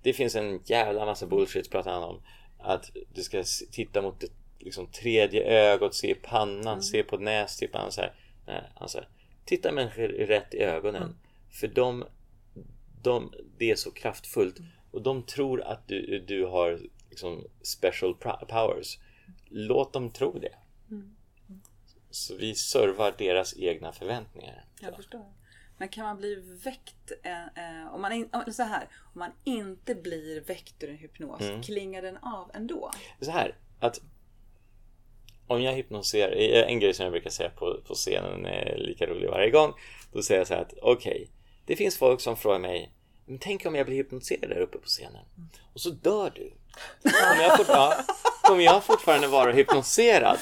det finns en jävla massa bullshit, pratar han om. Att du ska titta mot det liksom, tredje ögat, se i pannan, se på nästippan. Han säger, nej, han säger, titta människor rätt i ögonen. För de, de, det är så kraftfullt och de tror att du, du har liksom, special powers. Låt dem tro det. Så vi servar deras egna förväntningar. Jag förstår. Men kan man bli väckt, eh, eh, om, man in, så här, om man inte blir väckt ur en hypnos, Mm. klingar den av ändå? så här att om jag hypnoserar, eh, en grej som jag brukar säga på, på scenen är lika rolig varje gång. Då säger jag så här att okej, det finns folk som frågar mig men tänk om jag blir hypnotiserad där uppe på scenen och så dör du. Kommer jag, fort, ja, kommer jag fortfarande vara hypnotiserad?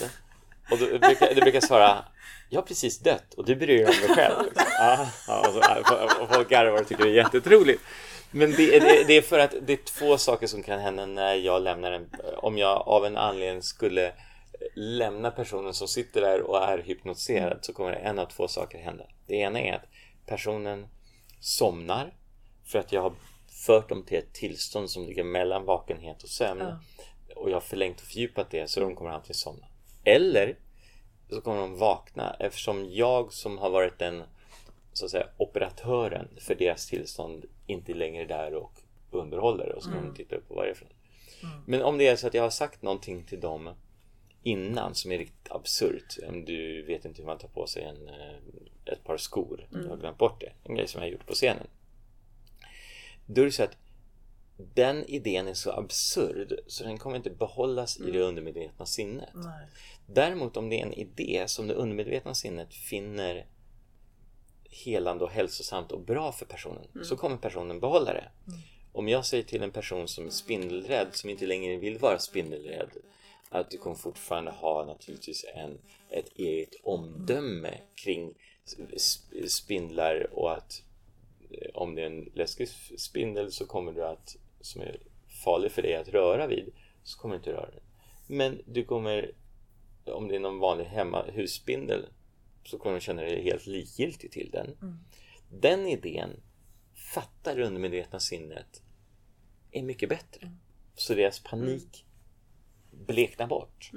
Och då brukar, då brukar jag svara jag har precis dött och du bryr dig om dig själv. Liksom. Ja, ja, och, folk garvar och tycker det är jättetroligt. Men det, det, det är för att det är två saker som kan hända när jag lämnar en... Om jag av en anledning skulle lämna personen som sitter där och är hypnotiserad så kommer det en av två saker hända. Det ena är att personen somnar för att jag har fört dem till ett tillstånd som ligger mellan vakenhet och sömn. Och jag har förlängt och fördjupat det så de kommer alltid somna. Eller så kommer de vakna eftersom jag som har varit den så att säga, operatören för deras tillstånd inte längre är där och underhåller och så kan de titta upp på varje front. Men om det är så att jag har sagt någonting till dem innan som är riktigt absurt. Om du vet inte hur man tar på sig en, eh, ett par skor. Du har glömt bort det. En grej som jag har gjort på scenen. Då är det så att den idén är så absurd så den kommer inte behållas i det undermedvetna sinnet. Nej. Däremot om det är en idé som det undermedvetna sinnet finner helande och hälsosamt och bra för personen så kommer personen behålla det. Om jag säger till en person som är spindelrädd som inte längre vill vara spindelrädd att du kommer fortfarande ha naturligtvis en, ett eget omdöme kring sp- spindlar och att om det är en läskig spindel så kommer du att som är farlig för dig att röra vid så kommer du inte röra den. Men du kommer om det är någon vanlig hemma husspindel så kommer du känna dig helt likgiltig till den. Den idén fattar det undermedvetna sinnet är mycket bättre. Så deras panik bleknar bort.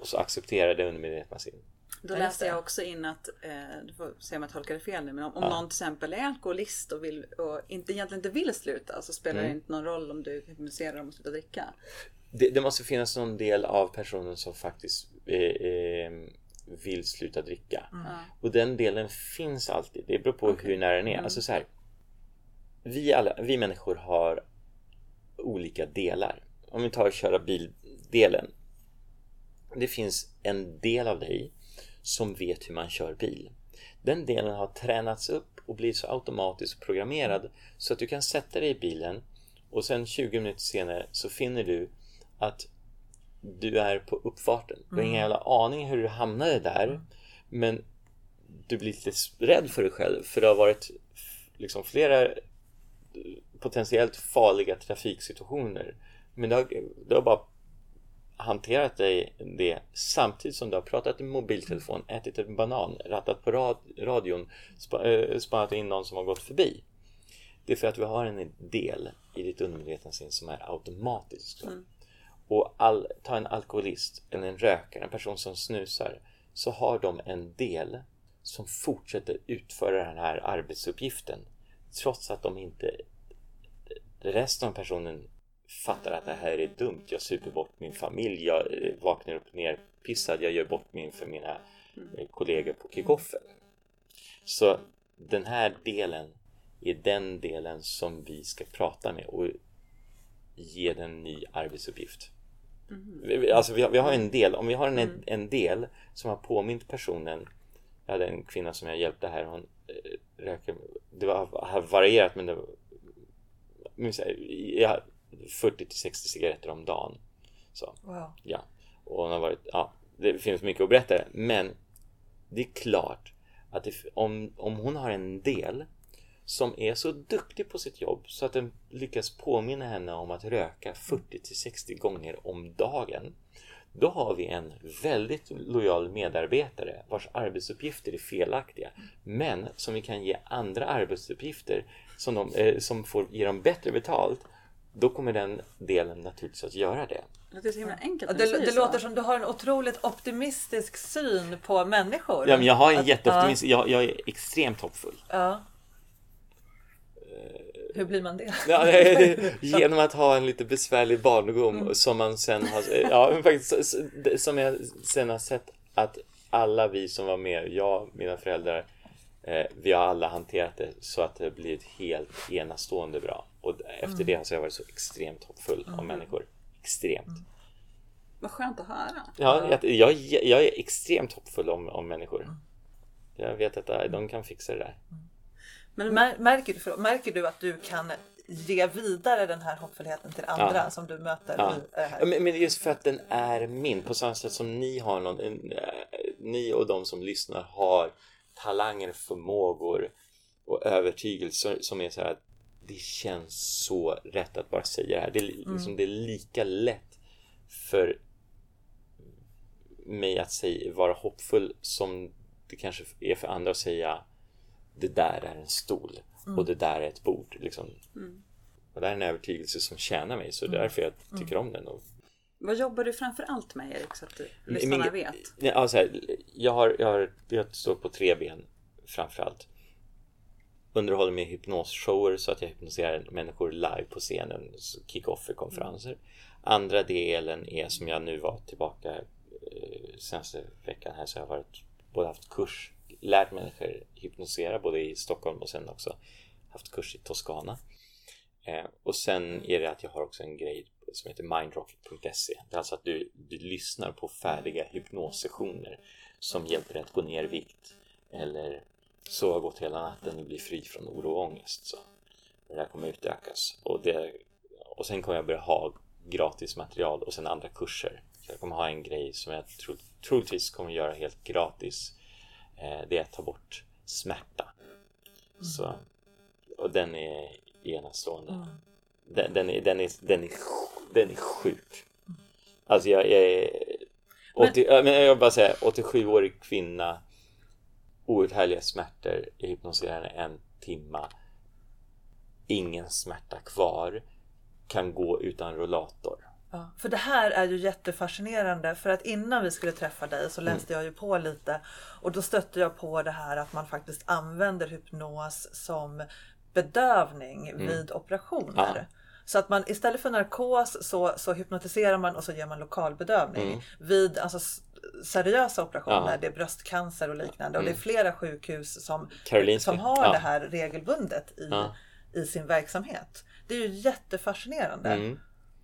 Och så accepterar det undermedvetna sinnet. Då Ja, läste jag också in att, eh, du får se om jag tolkar det fel nu, men om, om någon till exempel är alkoholist och, vill, och inte, egentligen inte vill sluta så spelar Mm. det inte någon roll om du hypnotiserar dem att sluta dricka. Det, det måste finnas någon del av personen som faktiskt eh, eh, vill sluta dricka. Och den delen finns alltid. Det beror på hur nära den är. Alltså så här, vi, alla, vi människor har olika delar. Om vi tar och köra bildelen. Det finns en del av dig som vet hur man kör bil. Den delen har tränats upp och blivit så automatiskt programmerad så att du kan sätta dig i bilen och sen 20 minuter senare så finner du att du är på uppfarten. Du har ingen jävla aning hur du hamnade där men du blir lite rädd för dig själv för det har varit liksom flera potentiellt farliga trafiksituationer. Men du har, du har bara hanterat dig det samtidigt som du har pratat i mobiltelefon, ätit en banan, rattat på rad, radion, spa, eh, spannat in någon som har gått förbi. Det är för att vi har en del i ditt undermedvetna sinne som är automatisk. va? Och all, ta en alkoholist eller en rökare, en person som snusar, så har de en del som fortsätter utföra den här arbetsuppgiften trots att de inte resten av personen fattar att det här är dumt. Jag super bort min familj, jag eh, vaknar upp nerpissad, jag gör bort mig inför mina eh, kollegor på kickoffen. Så den här delen är den delen som vi ska prata med och ge den en ny arbetsuppgift. Vi- Alltså vi har, vi har en del, om vi har en, en del som har påmint personen. Jag hade en kvinna som jag hjälpte här, hon eh, röker, det var, har varierat men det var men så här, ja, 40 till 60 cigaretter om dagen. Så. Wow. Ja, och hon har varit, ja, det finns mycket att berätta men det är klart att det, om, om hon har en del som är så duktig på sitt jobb så att den lyckas påminna henne om att röka 40 till 60 gånger om dagen då har vi en väldigt lojal medarbetare vars arbetsuppgifter är felaktiga men som vi kan ge andra arbetsuppgifter som, de, eh, som får ge dem bättre betalt då kommer den delen naturligtvis att göra det. Det låter så himla enkelt Ja, det, det låter som du har en otroligt optimistisk syn på människor. Ja, men jag har en Att- jätteoptimism. Jag, jag är extremt hoppfull. Ja. Hur blir man det? Ja, genom att ha en lite besvärlig barndom som man sen har, ja, men faktiskt, som jag sen har sett att alla vi som var med, jag, mina föräldrar, eh, vi har alla hanterat det så att det blivit helt enastående bra. Och efter det så har jag varit så extremt hoppfull om människor. Extremt. Vad skönt att höra. Ja, jag, jag, jag är extremt hoppfull om, om människor. Jag vet att äh, de kan fixa det där. Men Mär, märker, du, förlåt, märker du att du kan ge vidare den här hoppfullheten till andra Ja. som du möter Ja. i det? Ja, Men, men just för att den är min, på samma sätt som ni har någon, en, eh, ni och de som lyssnar har talanger, förmågor och övertygelser som är så här att det känns så rätt att bara säga det här. Det är, li- liksom, det är lika lätt för mig att säga, vara hoppfull som det kanske är för andra att säga det där är en stol och det där är ett bord. Liksom. Och det här är en övertygelse som tjänar mig så därför jag tycker om den. Och vad jobbar du framför allt med Erik så att lyssnarna vet? Ja, så här, jag, har, jag, har, jag står på tre ben framförallt. Underhåller med hypnosshower så att jag hypnotiserar människor live på scenen, så kick-offer, konferenser. Andra delen är som jag nu var tillbaka eh, senaste veckan här så har jag varit, både haft kurs, lärt människor hypnotisera både i Stockholm och sen också haft kurs i Toscana. Eh, och sen är det att jag har också en grej som heter mindrocket.se. Det är alltså att du, du lyssnar på färdiga hypnossessioner som hjälper dig att gå ner i vikt eller sova gott hela natten och bli fri från oro och ångest. Så det där kommer utökas. Och, det, och sen kommer jag börja ha gratis material och sen andra kurser. Så jag kommer ha en grej som jag tro, troligtvis kommer göra helt gratis. Eh, det är att ta bort smärta. Så, och den är enastående. Den, den, är, den, är, den, är, den är sjuk. Alltså jag, jag är... 80, ja, men jag bara säga 87-årig kvinna outhärdliga smärtor. Jag hypnotiserar henne en timma. Ingen smärta kvar. Kan gå utan rollator. Ja, för det här är ju jättefascinerande för att innan vi skulle träffa dig så läste jag ju på lite och då stötte jag på det här att man faktiskt använder hypnos som bedövning vid operationer. Ja. Så att man istället för narkos så, så hypnotiserar man och så ger man lokalbedövning vid alltså, seriösa operationer. Ja. Det är bröstcancer och liknande och det är flera sjukhus som, Karolinska. som har det här regelbundet i, i sin verksamhet. Det är ju jättefascinerande. Mm.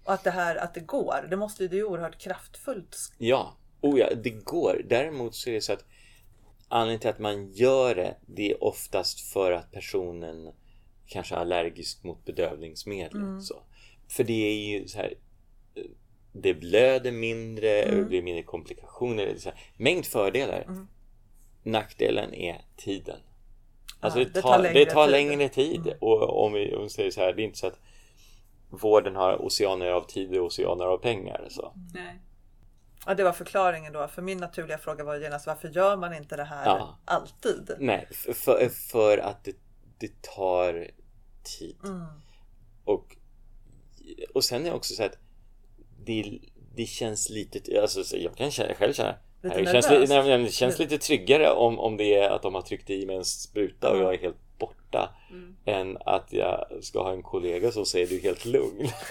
Och att det här att det går, det måste ju, det är oerhört kraftfullt. Ja, oh ja, det går. Däremot så är det så att anledningen till att man gör det, det är oftast för att personen kanske är allergisk mot bedövningsmedel. Så. För det är ju så här, det blöder mindre, det blir mindre komplikationer. Så här, mängd fördelar. Nackdelen är tiden. Alltså Ja, det, det tar, tar det längre tar tid. längre tid. Och om vi, om vi säger så här, det är inte så att vården har oceaner av tid och oceaner av pengar. Så. Nej. Ja, det var förklaringen då. För min naturliga fråga var genast varför gör man inte det här Ja. alltid? Nej, för, för att det, det tar tid. Och, och sen är det också så att det, det känns lite, alltså så jag kan känna, själv känna, lite det, känns, li- nej, men det känns lite tryggare om, om det är att de har tryckt i mig en spruta och jag är helt borta än att jag ska ha en kollega som säger du är helt lugn.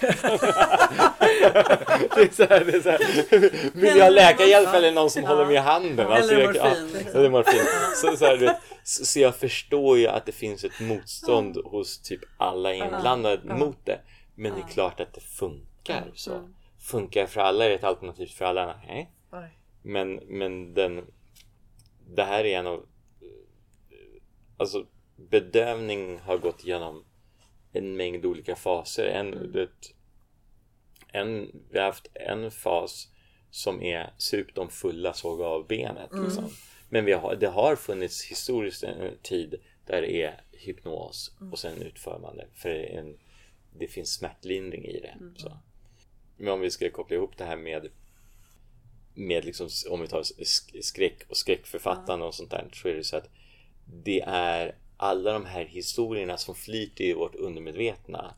det är så här, det är så här. Vill jag ha läkarhjälp eller någon som håller mig i handen? Alltså, Eller jag, ja, morfin, liksom. eller morfin. Så, så, här, vet, så, så jag förstår ju att det finns ett motstånd hos typ alla inblandade mot det. Men det är klart att det funkar så. Funkar för alla? Är ett alternativ för alla? Nej. Oj. Men, men den, det här är en av... Alltså bedövning har gått igenom en mängd olika faser. En, det, en, vi har haft en fas som är sup de fulla, såg av benet. Liksom. Men vi har, det har funnits historiskt en tid där det är hypnos och sen utför man det. För en, det finns smärtlindring i det. Så. Men om vi ska koppla ihop det här med med liksom, om vi tar sk- skräck och skräckförfattande och sånt där så är det så att det är alla de här historierna som flyter i vårt undermedvetna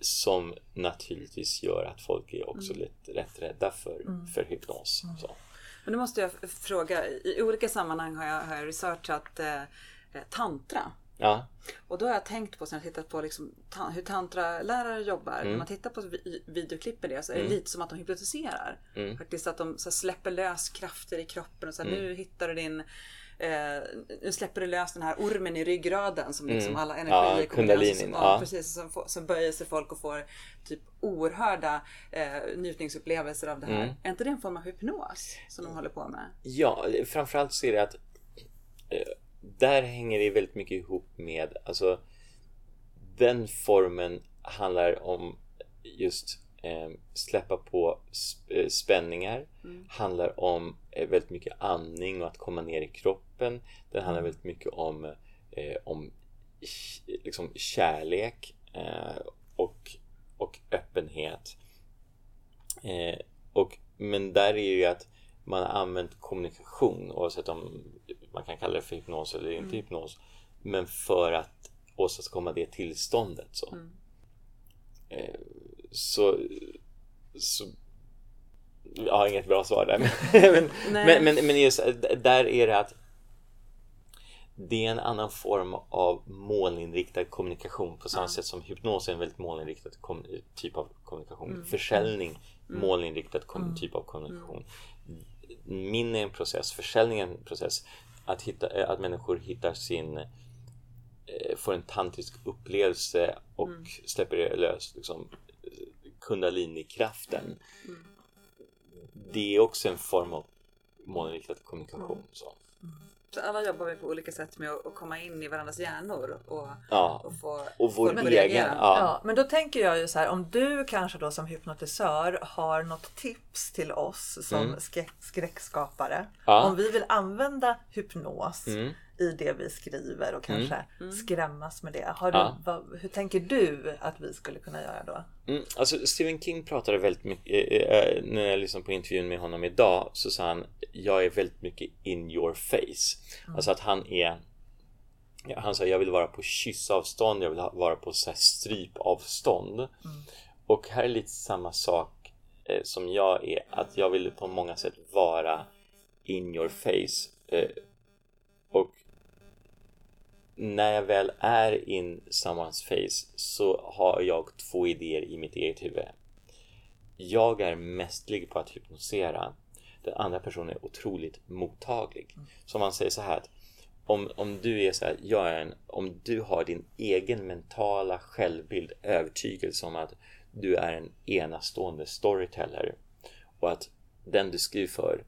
som naturligtvis gör att folk är också lite rätt rädda för, för hypnos. Så. Men nu måste jag fråga, i olika sammanhang har jag, har jag researchat eh, eh, tantra. Ja, Och då har jag tänkt på, sen jag tittat på liksom, ta, hur tantralärare jobbar. När man tittar på vi, videoklipp med det så är det lite som att de hypnotiserar. Faktiskt att de så här, släpper lös krafter i kroppen och så här, nu hittar du din Eh, nu släpper du lös den här ormen i ryggraden som liksom alla energier Ja, kommer kundalinin, Ja, precis. Får- så böjer sig folk och får typ oerhörda eh, njutningsupplevelser av det här. Är inte det en form av hypnos som de håller på med? Ja, framförallt så är det att eh, där hänger det väldigt mycket ihop med, alltså den formen handlar om just eh, släppa på eh, spänningar, handlar om eh, väldigt mycket andning och att komma ner i kroppen. Den handlar väldigt mycket om, eh, om liksom kärlek eh, och, och öppenhet. Eh, och, men där är ju att man har använt kommunikation oavsett om man kan kalla det för hypnos eller inte hypnos. Men för att åstadkomma det tillståndet. Så, eh, så, så jag har inget bra svar där. men, men, men, men just där är det att det är en annan form av målinriktad kommunikation på samma sätt som hypnos är en väldigt målinriktad typ av kommunikation. Försäljning, målinriktad kom- typ av kommunikation. Min är en process, försäljning är en process. Att, hitta, eh, att människor hittar sin eh, får en tantrisk upplevelse och släpper det lös liksom, kundalini-kraften. Det är också en form av målinriktad kommunikation. Så. Så alla jobbar vi på olika sätt med att, komma in i varandras hjärnor och, Ja. och få Och vår egen, ja. Ja, men då tänker jag ju så här, om du kanske då som hypnotisör har något tips till oss som skräck, skräckskapare. Mm. Ja. Om vi vill använda hypnos Mm. I det vi skriver och kanske skrämmas med det. Har Ja. du, vad, hur tänker du att vi skulle kunna göra då? Mm, alltså Stephen King pratade väldigt mycket, eh, eh, när jag lyssnade på intervjun med honom idag så sa han jag är väldigt mycket in your face. Alltså att han är ja, han sa jag vill vara på kyssavstånd, jag vill ha- vara på så här strypavstånd. Och här är lite samma sak eh, som jag är, att jag vill på många sätt vara in your face. Eh, när jag väl är in someone's face så har jag två idéer i mitt eget huvud. Jag är mästerlig på att hypnosera. Den andra personen är otroligt mottaglig. Så man säger så här att om, om du är så här, jag är en, om du har din egen mentala självbild, övertygelse om att du är en enastående storyteller och att den du skriver för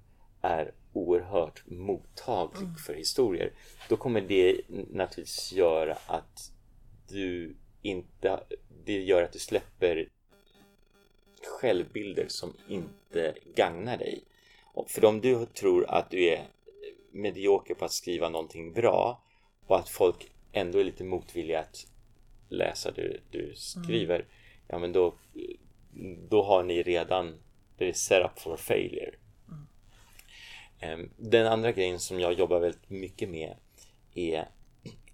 är oerhört mottaglig för historier. Då kommer det naturligtvis göra att du inte, det gör att du släpper självbilder som inte gagnar dig. För om du tror att du är medioker på att skriva någonting bra och att folk ändå är lite motvilliga att läsa det du skriver, ja men då, då har ni redan, det är set up for failure. Ehm, Den andra grejen som jag jobbar väldigt mycket med är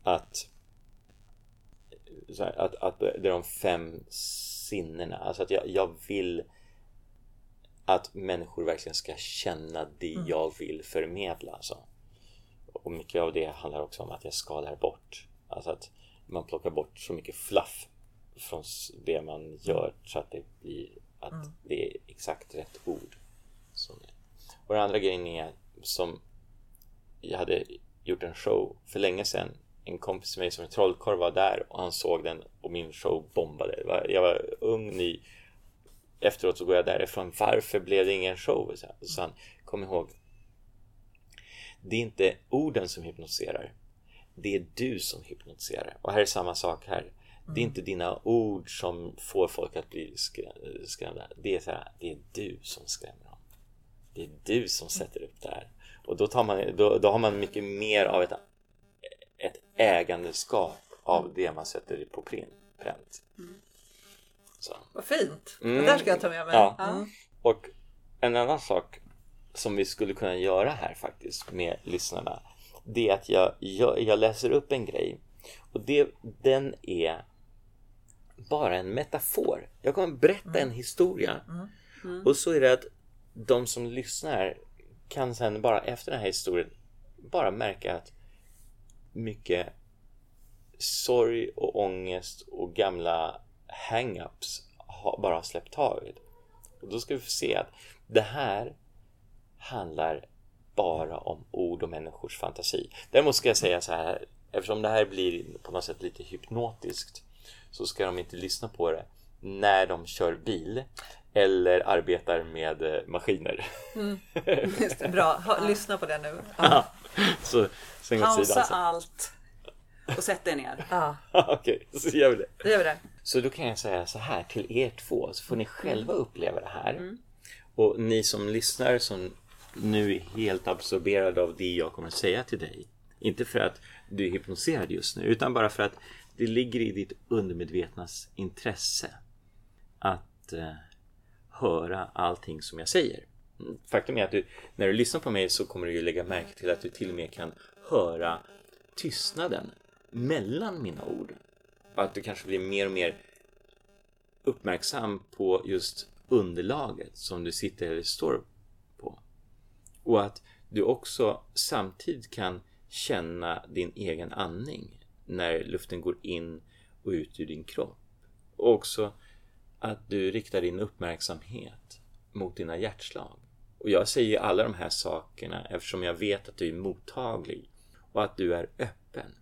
att, här, att, att det är de fem sinnena. Alltså att jag, jag vill att människor verkligen ska känna det jag vill förmedla. Alltså. Och mycket av det handlar också om att jag skalar bort. Alltså att man plockar bort så mycket fluff från det man gör så att det blir att det är exakt rätt ord. Som. Och den andra grejen är som jag hade gjort en show för länge sedan. En kompis till mig som är trollkarl var där och han såg den och min show bombade. Jag var ung, ny. Efteråt så går jag därifrån. Varför blev det ingen show? Så han, kom ihåg. Det är inte orden som hypnotiserar. Det är du som hypnotiserar. Och här är samma sak här. Det är inte dina ord som får folk att bli skrä- skrämda. Det är, så här, det är du som skrämmer. Det är du som sätter upp det här. Och då, tar man, då, då har man mycket mer av ett, ett ägandeskap av det man sätter på print. pränt. Så. Vad fint! Mm. Det där ska jag ta med mig. Ja. Mm. Och en annan sak som vi skulle kunna göra här faktiskt med lyssnarna det är att jag, jag, jag läser upp en grej och det, den är bara en metafor. Jag kommer berätta en historia och så är det att de som lyssnar kan sen bara efter den här historien bara märka att mycket sorg och ångest och gamla hang-ups har bara har släppt taget. Och då ska vi få se att det här handlar bara om ord och människors fantasi. Däremot ska jag säga så här, eftersom det här blir på något sätt lite hypnotiskt så ska de inte lyssna på det när de kör bil eller arbetar med eh, maskiner. Just det, bra. Ha, lyssna på det nu. så släng åt Pausa sidan sen. allt och sätt dig ner. Ja, Okej, så gör vi det. då gör vi det. Så då kan jag säga så här till er två så får ni själva uppleva det här. Och ni som lyssnar som nu är helt absorberade av det jag kommer att säga till dig. Inte för att du är hypnotiserad just nu utan bara för att det ligger i ditt undermedvetnas intresse att eh, höra allting som jag säger. Faktum är att du, när du lyssnar på mig så kommer du ju lägga märke till att du till och med kan höra tystnaden mellan mina ord. Och att du kanske blir mer och mer uppmärksam på just underlaget som du sitter eller står på. Och att du också samtidigt kan känna din egen andning när luften går in och ut ur din kropp. Och också att du riktar din uppmärksamhet mot dina hjärtslag. Och jag säger alla de här sakerna eftersom jag vet att du är mottaglig och att du är öppen.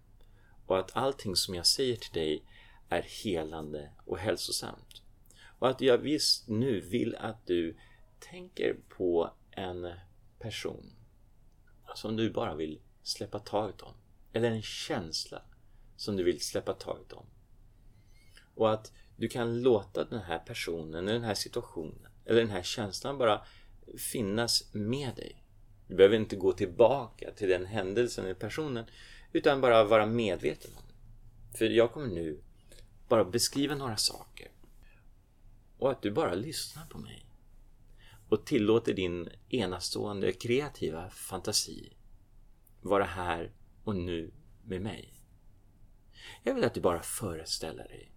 Och att allting som jag säger till dig är helande och hälsosamt. Och att jag visst nu vill att du tänker på en person som du bara vill släppa taget om. Eller en känsla som du vill släppa taget om. Och att du kan låta den här personen, den här situationen, eller den här känslan bara finnas med dig. Du behöver inte gå tillbaka till den händelsen eller personen, utan bara vara medveten om det. För jag kommer nu bara beskriva några saker. Och att du bara lyssnar på mig. Och tillåter din enastående kreativa fantasi vara här och nu med mig. Jag vill att du bara föreställer dig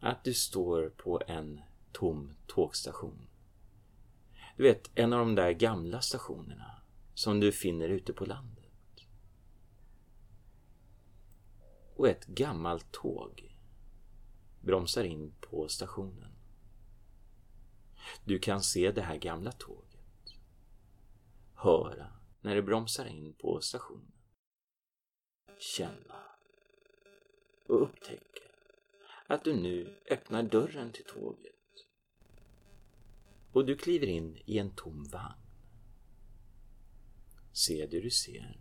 att du står på en tom tågstation. Du vet, en av de där gamla stationerna som du finner ute på landet. Och ett gammalt tåg bromsar in på stationen. Du kan se det här gamla tåget. Höra när det bromsar in på stationen. Känna och upptäcka att du nu öppnar dörren till tåget. Och du kliver in i en tom vagn. Se det du ser.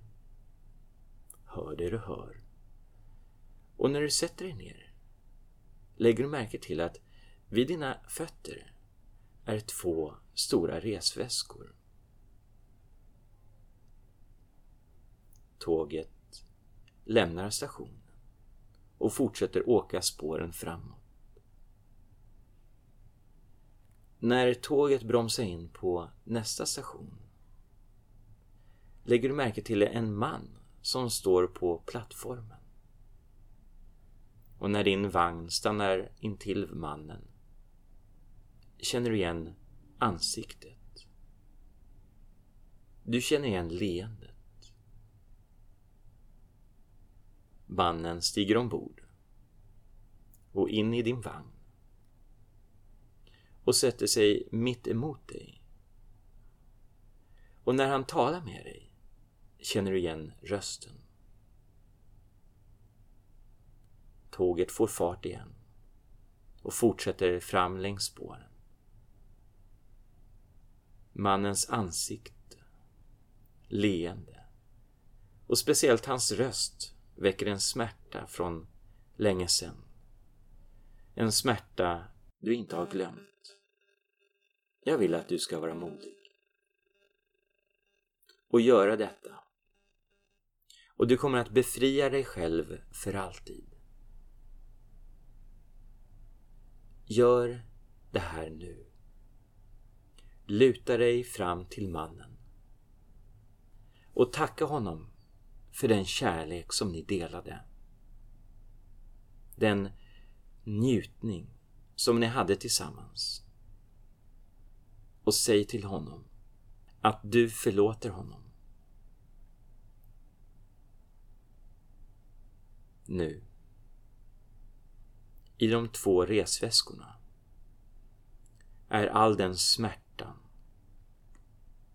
Hör det du hör. Och när du sätter dig ner lägger du märke till att vid dina fötter är två stora resväskor. Tåget lämnar stationen och fortsätter åka spåren framåt. När tåget bromsar in på nästa station lägger du märke till en man som står på plattformen. Och när din vagn stannar intill mannen känner du igen ansiktet. Du känner igen leendet. Mannen stiger ombord och in i din vagn och sätter sig mitt emot dig. Och när han talar med dig känner du igen rösten. Tåget får fart igen och fortsätter fram längs spåren. Mannens ansikte, leende och speciellt hans röst väcker en smärta från länge sedan. En smärta du inte har glömt. Jag vill att du ska vara modig. Och göra detta. Och du kommer att befria dig själv för alltid. Gör det här nu. Luta dig fram till mannen. Och tacka honom för den kärlek som ni delade. Den njutning som ni hade tillsammans. Och säg till honom att du förlåter honom. Nu. I de två resväskorna är all den smärtan,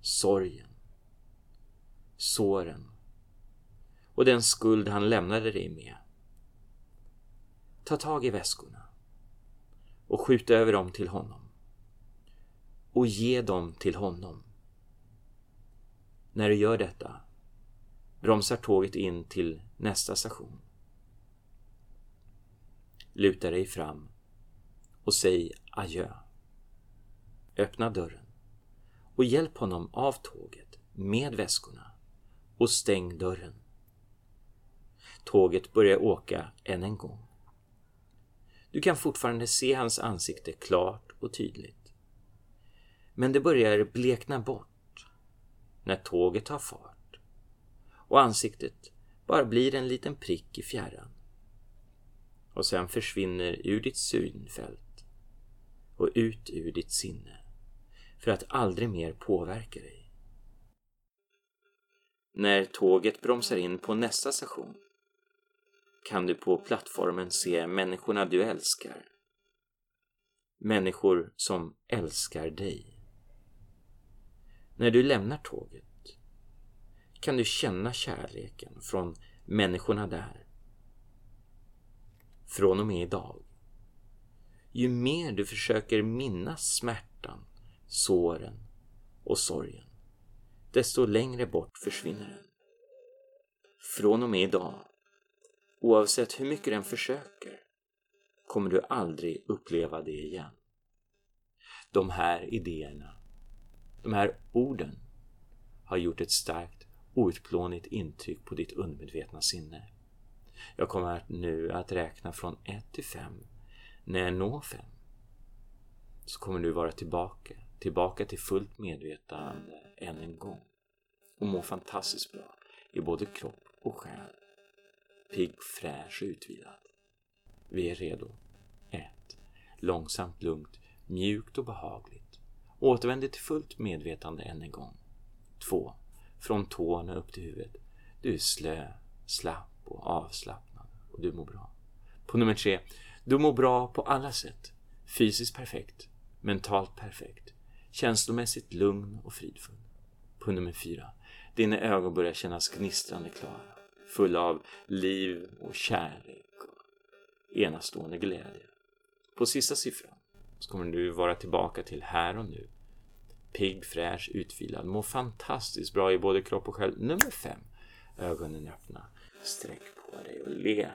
sorgen, såren och den skuld han lämnade dig med. Ta tag i väskorna och skjut över dem till honom och ge dem till honom. När du gör detta bromsar tåget in till nästa station. Luta dig fram och säg adjö. Öppna dörren och hjälp honom av tåget med väskorna och stäng dörren. Tåget börjar åka än en gång. Du kan fortfarande se hans ansikte klart och tydligt. Men det börjar blekna bort när tåget tar fart och ansiktet bara blir en liten prick i fjärran. Och sen försvinner ur ditt synfält och ut ur ditt sinne för att aldrig mer påverka dig. När tåget bromsar in på nästa station kan du på plattformen se människorna du älskar. Människor som älskar dig. När du lämnar tåget kan du känna kärleken från människorna där. Från och med idag. Ju mer du försöker minnas smärtan, såren och sorgen, desto längre bort försvinner den. Från och med idag, oavsett hur mycket den försöker, kommer du aldrig uppleva det igen. De här idéerna de här orden har gjort ett starkt outplånligt intryck på ditt undermedvetna sinne. Jag kommer nu att räkna från 1 till 5. När jag når 5 så kommer du vara tillbaka, tillbaka till fullt medvetande än en gång och må fantastiskt bra i både kropp och själ. Pigg, fräsch och utvilad. Vi är redo. 1. Långsamt, lugnt, mjukt och behagligt. Återvänder till fullt medvetande än en gång. 2. Från tårna upp till huvudet. Du är slö, slapp och avslappnad och du mår bra. På nummer 3. Du mår bra på alla sätt. Fysiskt perfekt, mentalt perfekt, känslomässigt lugn och fridfull. På nummer 4. Dina ögon börjar kännas gnistrande klara, fulla av liv och kärlek och enastående glädje. På sista siffran så kommer du vara tillbaka till här och nu. Pigg, fräsch, utvilad, mår fantastiskt bra i både kropp och själ. Nummer fem. Ögonen öppna. Sträck på dig och le.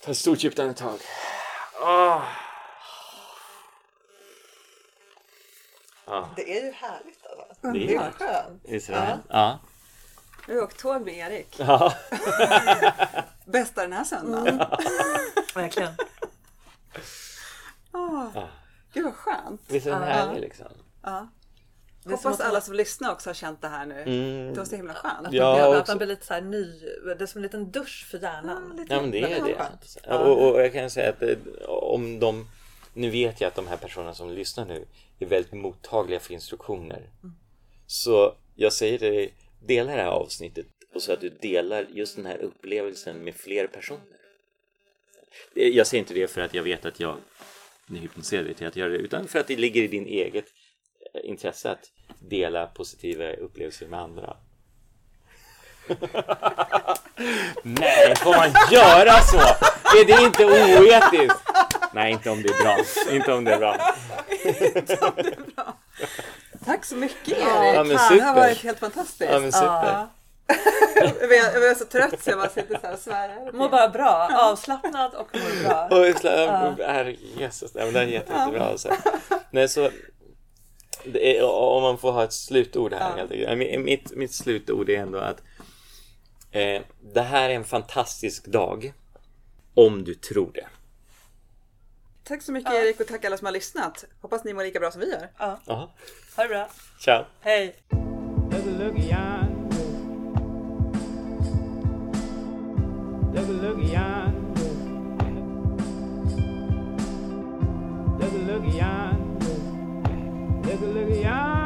Ta ett stort djupt andetag. Oh. Ah. Det är ju härligt alltså. Det är, det är skönt. Ja. Ja. Vi har åkt tåg med Erik. Ja. Bästa den här söndagen. Mm. Verkligen. Oh, ah. Gud vad skönt. Visst är den härlig liksom? Ja. Hoppas alla som lyssnar också har känt det här nu. Mm. Det var så himla skönt. Ja, att man blir lite så ny, det är som en liten dusch för hjärnan. Ja, ja men det är det. Ja. Och, och, jag kan säga att det, om de nu vet jag att de här personerna som lyssnar nu är väldigt mottagliga för instruktioner. Så jag säger dig, dela det här avsnittet och så att du delar just den här upplevelsen med fler personer. Jag säger inte det för att jag vet att jag är hypnotiserad till att göra det utan för att det ligger i din eget eh, intresse att dela positiva upplevelser med andra. Nej, får man göra så? Är det inte oetiskt? Nej, inte om det är bra. Inte om det är bra. Tack så mycket Erik! Ja, men Det super. har varit helt fantastiskt. Ja, men super. Jag blev så trött så jag bara sitter så här och svär. Mår bara bra, avslappnad och mår bra. Och är Jesus, nej, men det är jätte, jättebra. Alltså. Nej, så, det är, om man får ha ett slutord här helt enkelt. Mi- Mitt, mitt slutord är ändå att eh, det här är en fantastisk dag om du tror det. Tack så mycket ja. Erik och tack alla som har lyssnat. Hoppas ni mår lika bra som vi gör. Ja. Aha. Ha det bra. Ciao. Hej. look yonder. Take a look yonder.